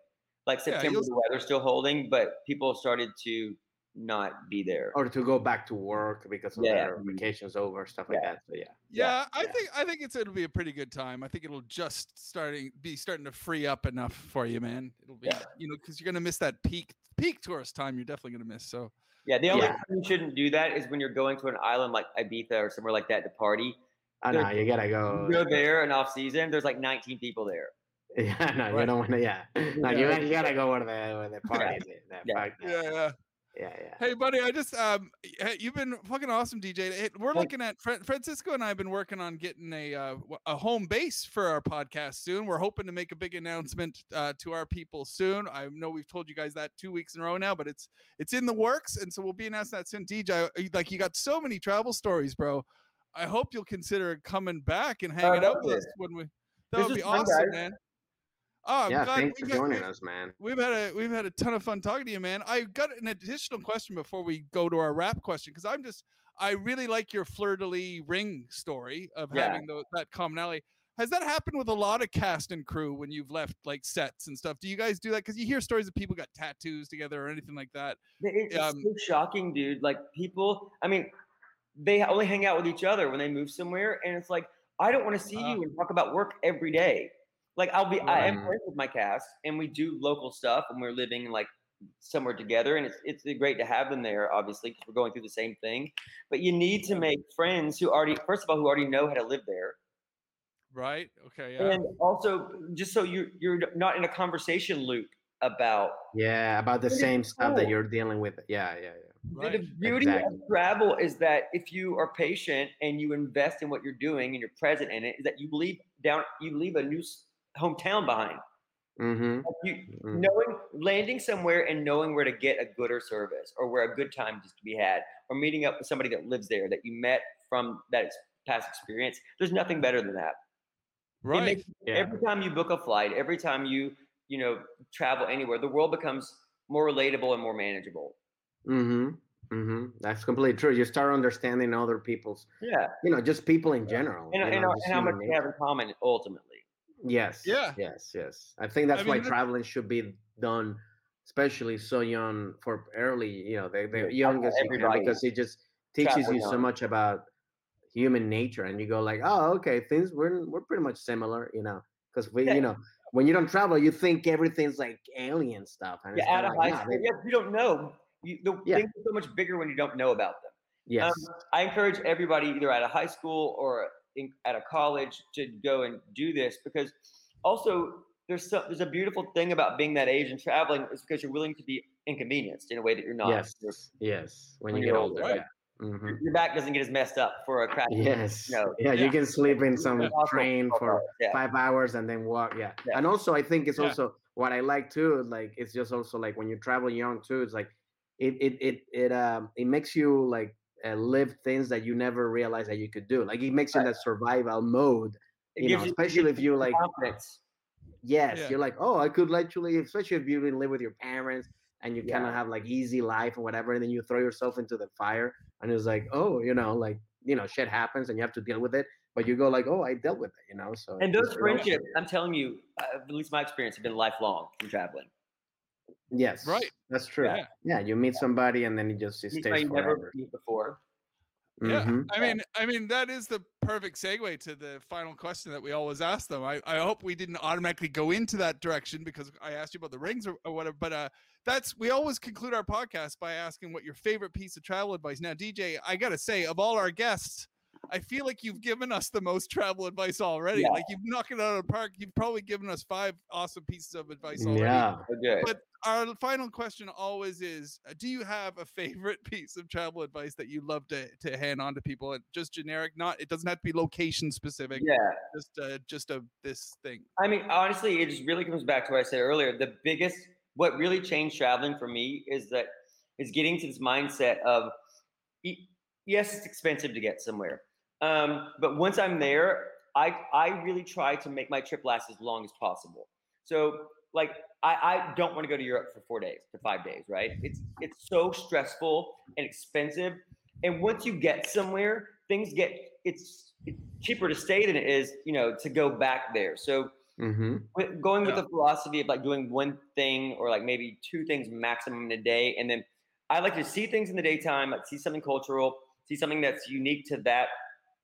Like September, you'll- the weather's still holding, but people started to not be there. or to go back to work because of Yeah, their vacations over, stuff like Yeah. that. So yeah, Yeah, I think I think it's it'll be a pretty good time. I think it'll just starting be starting to free up enough for you, man. It'll be Yeah. you know because you're gonna miss that peak peak tourist time. You're definitely gonna miss. So Yeah, the only Yeah. time you shouldn't do that is when you're going to an island like Ibiza or somewhere like that to party. I know you gotta go. You go there in off season, there's like 19 people there. Yeah, no, you don't want to. Yeah, no, you, you gotta go where the where the parties. is. Yeah. yeah, yeah. yeah, yeah. Hey, buddy, I just um, you've been fucking awesome, DJ. Hey, we're looking at Fran- Francisco and I have been working on getting a uh, w- a home base for our podcast soon. We're hoping to make a big announcement uh, to our people soon. I know we've told you guys that two weeks in a row now, but it's it's in the works, and so we'll be announcing that soon. DJ, like you got so many travel stories, bro. I hope you'll consider coming back and hanging out with it. us when we. That This would be awesome, guys. man. Oh, I'm yeah, glad thanks for got- joining us, man. We've had a we've had a ton of fun talking to you, man. I got an additional question before we go to our wrap question because I'm just I really like your fleur de lis ring story of Yeah. having tho- that commonality. Has that happened with a lot of cast and crew when you've left like sets and stuff? Do you guys do that? Because you hear stories of people got tattoos together or anything like that. It's Um, so shocking, dude. Like people, I mean, they only hang out with each other when they move somewhere, and it's like I don't want to see Uh. you and talk about work every day. Like I'll be, I am friends with my cast, and we do local stuff, and we're living like somewhere together, and it's it's great to have them there, obviously, because we're going through the same thing. But you need to make friends who already, first of all, who already know how to live there, Right? Okay. Yeah. and also just so you you're not in a conversation loop about Yeah, about the same stuff that you're dealing with. Yeah, yeah, yeah. The- right. The beauty Exactly. of travel is that if you are patient and you invest in what you're doing and you're present in it, is that you leave down, you leave a new hometown behind. Mm-hmm. You Mm. knowing, landing somewhere and knowing where to get a gooder service or where a good time is to be had, or meeting up with somebody that lives there that you met from that past experience. There's nothing better than that. Right. makes- Yeah. Every time you book a flight, every time you you know travel anywhere, the world becomes more relatable and more manageable. Mm-hmm. Mm-hmm. That's completely true. You start understanding other people's, Yeah, you know, just people in general. and, you know, and just how much they have in common ultimately. Yes. Yeah. Yes. Yes. I think that's I why mean, traveling should be done, especially so young for early. You know, they Yeah, they're young as you can because it just teaches you so much about human nature and you go like oh okay things we're we're pretty much similar you know because we Yeah. you know when you don't travel you think everything's like alien stuff and Yeah, out like, high school, you don't know. You, the Yeah. things are so much bigger when you don't know about them. yes I encourage everybody, either at a high school or in, at a college, to go and do this because also there's so, there's a beautiful thing about being that age and traveling is because you're willing to be inconvenienced in a way that you're not. yes Your, yes when, when you get older, older yeah. Mhm. your back doesn't get as messed up for a crash. yes No. yeah, Yeah. you can sleep in some train for yeah. five hours and then walk yeah. Yeah. and also i think it's also what i like too like it's just also like when you travel young too it's like it it it it um it makes you like uh, live things that you never realized that you could do like it makes you in that survival mode you know it especially if you like confidence. yes Yeah. you're like oh i could actually especially if you didn't live with your parents and you kind of have like easy life or whatever and then you throw yourself into the fire and it's like oh you know like you know shit happens and you have to deal with it but you go like oh i dealt with it you know so And those friendships, I'm telling you, uh, at least my experience, have been lifelong from traveling. Yes Right. that's true Yeah. yeah, you meet somebody and then it just it Meet stays somebody you never forever meet before. Yeah, Mhm. I mean, I mean that is the perfect segue to the final question that we always ask them. I, I hope we didn't automatically go into that direction because I asked you about the rings or, or whatever. But uh, that's we always conclude our podcast by asking what your favorite piece of travel advice. Now, DJ, I gotta say, of all our guests, I feel like you've given us the most travel advice already. Yeah. Like you've knocked it out of the park. You've probably given us five awesome pieces of advice already. yeah So good. But our final question always is uh, do you have a favorite piece of travel advice that you love to, to hand on to people And just generic not it doesn't have to be location specific yeah. just uh, just a this thing I mean, honestly, it just really comes back to what I said earlier. The biggest, what really changed traveling for me is that is getting to this mindset of, e- yes, it's expensive to get somewhere, um, but once I'm there, I I really try to make my trip last as long as possible. So, like, I I don't want to go to Europe for four days to five days, right? It's it's so stressful and expensive, and once you get somewhere, things get it's, it's cheaper to stay than it is, you know, to go back there. So hmm with, going with Yeah. the philosophy of like doing one thing or like maybe two things maximum in a day and then i like to see things in the daytime like see something cultural see something that's unique to that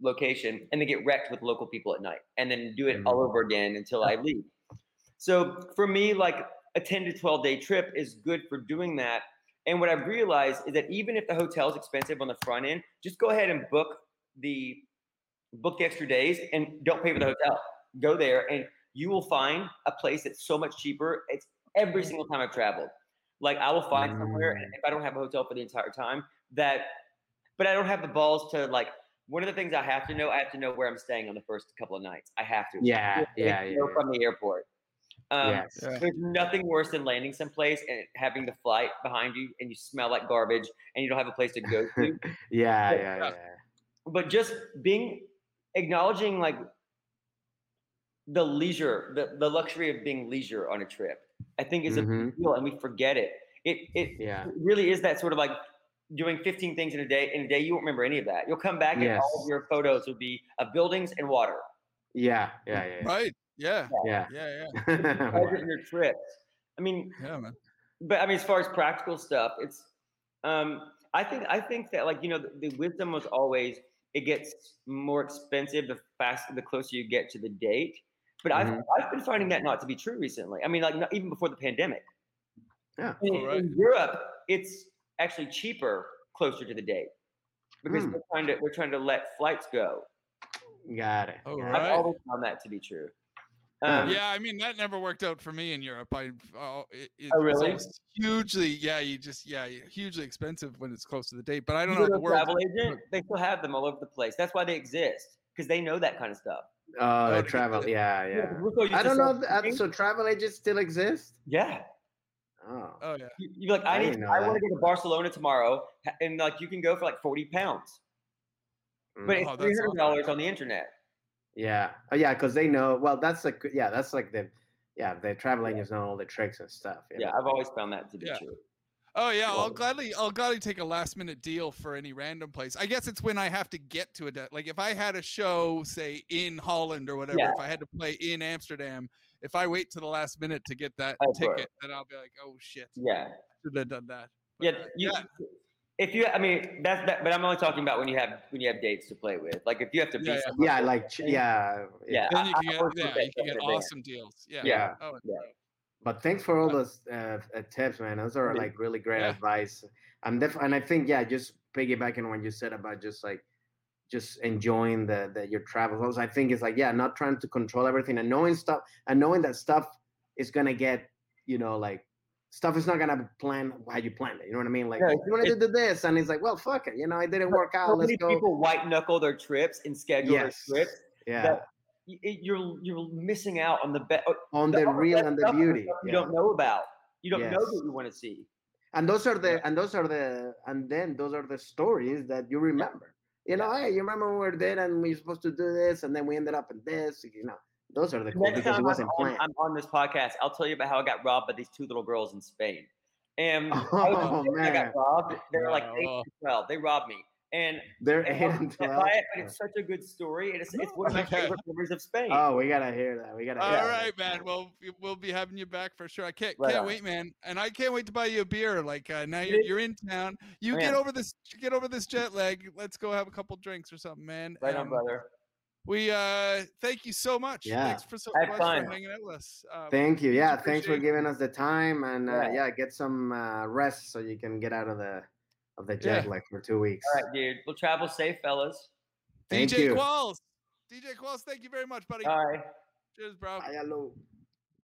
location and then get wrecked with local people at night and then do it mm. all over again until i leave so for me like a 10 to 12 day trip is good for doing that and what i've realized is that even if the hotel is expensive on the front end just go ahead and book the book the extra days and don't pay for the mm. hotel go there and you will find a place that's so much cheaper. It's every mm. single time I've traveled. Like I will find somewhere, and if I don't have a hotel for the entire time, that, but I don't have the balls to like. One of the things I have to know, I have to know where I'm staying on the first couple of nights. I have to. yeah Just yeah to yeah, yeah. From the airport. Um, yes Yeah. There's nothing worse than landing someplace and having the flight behind you, and you smell like garbage, and you don't have a place to go to. yeah But- yeah yeah but just being acknowledging like the leisure, the, the luxury of being leisure on a trip, I think is a Mhm. big deal, and we forget it. It it yeah it really is that sort of like doing 15 things in a day. In a day, you won't remember any of that. You'll come back and all of your photos will be of buildings and water. yeah yeah yeah right yeah yeah yeah yeah Pleasure in your trips. I mean, yeah man but I mean, as far as practical stuff, it's. Um, I think I think that like you know the, the wisdom was always it gets more expensive the faster the closer you get to the date. But I've Mhm. I've been finding that not to be true recently. I mean, like not, even before the pandemic. Yeah. In, Oh, right. in Europe, it's actually cheaper closer to the date because Hmm. we're trying to we're trying to let flights go. got it Oh, got it. I've Right. always found that to be true. Um, yeah i mean that never worked out for me in europe i oh, it, it, Oh, it's really? always hugely yeah you just yeah hugely expensive when it's close to the date but i don't go know to the a world travel agent, they still have them all over the place. That's why they exist because they know that kind of stuff. oh Oh, the to get travel the- yeah Yeah, yeah 'cause we're so used i don't know self-booking. th- uh, so travel agents still exist Yeah. Oh oh yeah You, you like, I, I need, I want to go to Barcelona tomorrow, and like you can go for like forty pounds, but Mm. it's Oh, three hundred dollars awesome. on the internet. Yeah. Oh, yeah, because they know. Well, that's like yeah, that's like the yeah, the travel agents know all the tricks and stuff. you Yeah, know? I've always found that to be Yeah. true. Oh yeah, I'll gladly I'll gladly take a last minute deal for any random place. I guess it's when I have to get to a de- like if I had a show say in Holland or whatever, Yeah. if I had to play in Amsterdam, if I wait to the last minute to get that Of course. ticket, then I'll be like, oh shit, Yeah, should have done that. But, yeah. uh, You, yeah, if you, I mean, that's that, but I'm only talking about when you have when you have dates to play with. Like if you have to be, Yeah, yeah. Yeah, like a yeah, yeah. Then you can I get, always yeah, you can get stuff there. awesome deals. Yeah. Yeah. Oh, Yeah. But thanks for all those uh, uh, tips, man. Those are like really great Yeah. advice. I'm def- and I think yeah, just piggybacking on what you said about just like just enjoying the, the your travels. I think it's like yeah, not trying to control everything and knowing stuff and knowing that stuff is gonna get you know like stuff is not gonna plan how you planned it. You know what I mean? Like Yeah, you wanted to do this, and it's like well, fuck it. You know, it didn't work out. So Let's go. people white knuckle their trips and schedule Yes. their trips. Yeah, that you're you're missing out on the best. Oh, on the real and the beauty. You yeah. don't know about. You don't know Yes. what you want to see. and those are the and those are the and then those are the stories that you remember you know hey you remember when we were there and we were supposed to do this and then we ended up in this you know those are the cool Next because it time I'm wasn't on, planned I'm on this podcast, I'll tell you about how I got robbed by these two little girls in Spain. And I, was Oh, in Spain, I got robbed. They were like eight to twelve. They robbed me, and they're and eight and upset 12 by it, but it's such a good story, and it's, it's one of my Okay. favorite memories of Spain. oh we gotta hear that we gotta All hear right, that. man. Well, we- we'll be having you back for sure. I can't Right can't on. wait, man. And I can't wait to buy you a beer. Like uh, now you're, you're in town. You Oh, get over this get over this jet lag. Let's go have a couple drinks or something, man. right on, Um, brother. We uh thank you so much. Yeah. Thanks for so much fun. for hanging out with us. Um, thank you yeah thanks for giving us the time and uh, Yeah. yeah get some uh, rest so you can get out of the of the jet Yeah. lag for two weeks All right, dude. We'll travel safe, fellas. Thank DJ you. Qualls. DJ Qualls, thank you very much, buddy. All right. Cheers, bro. Bye, hello.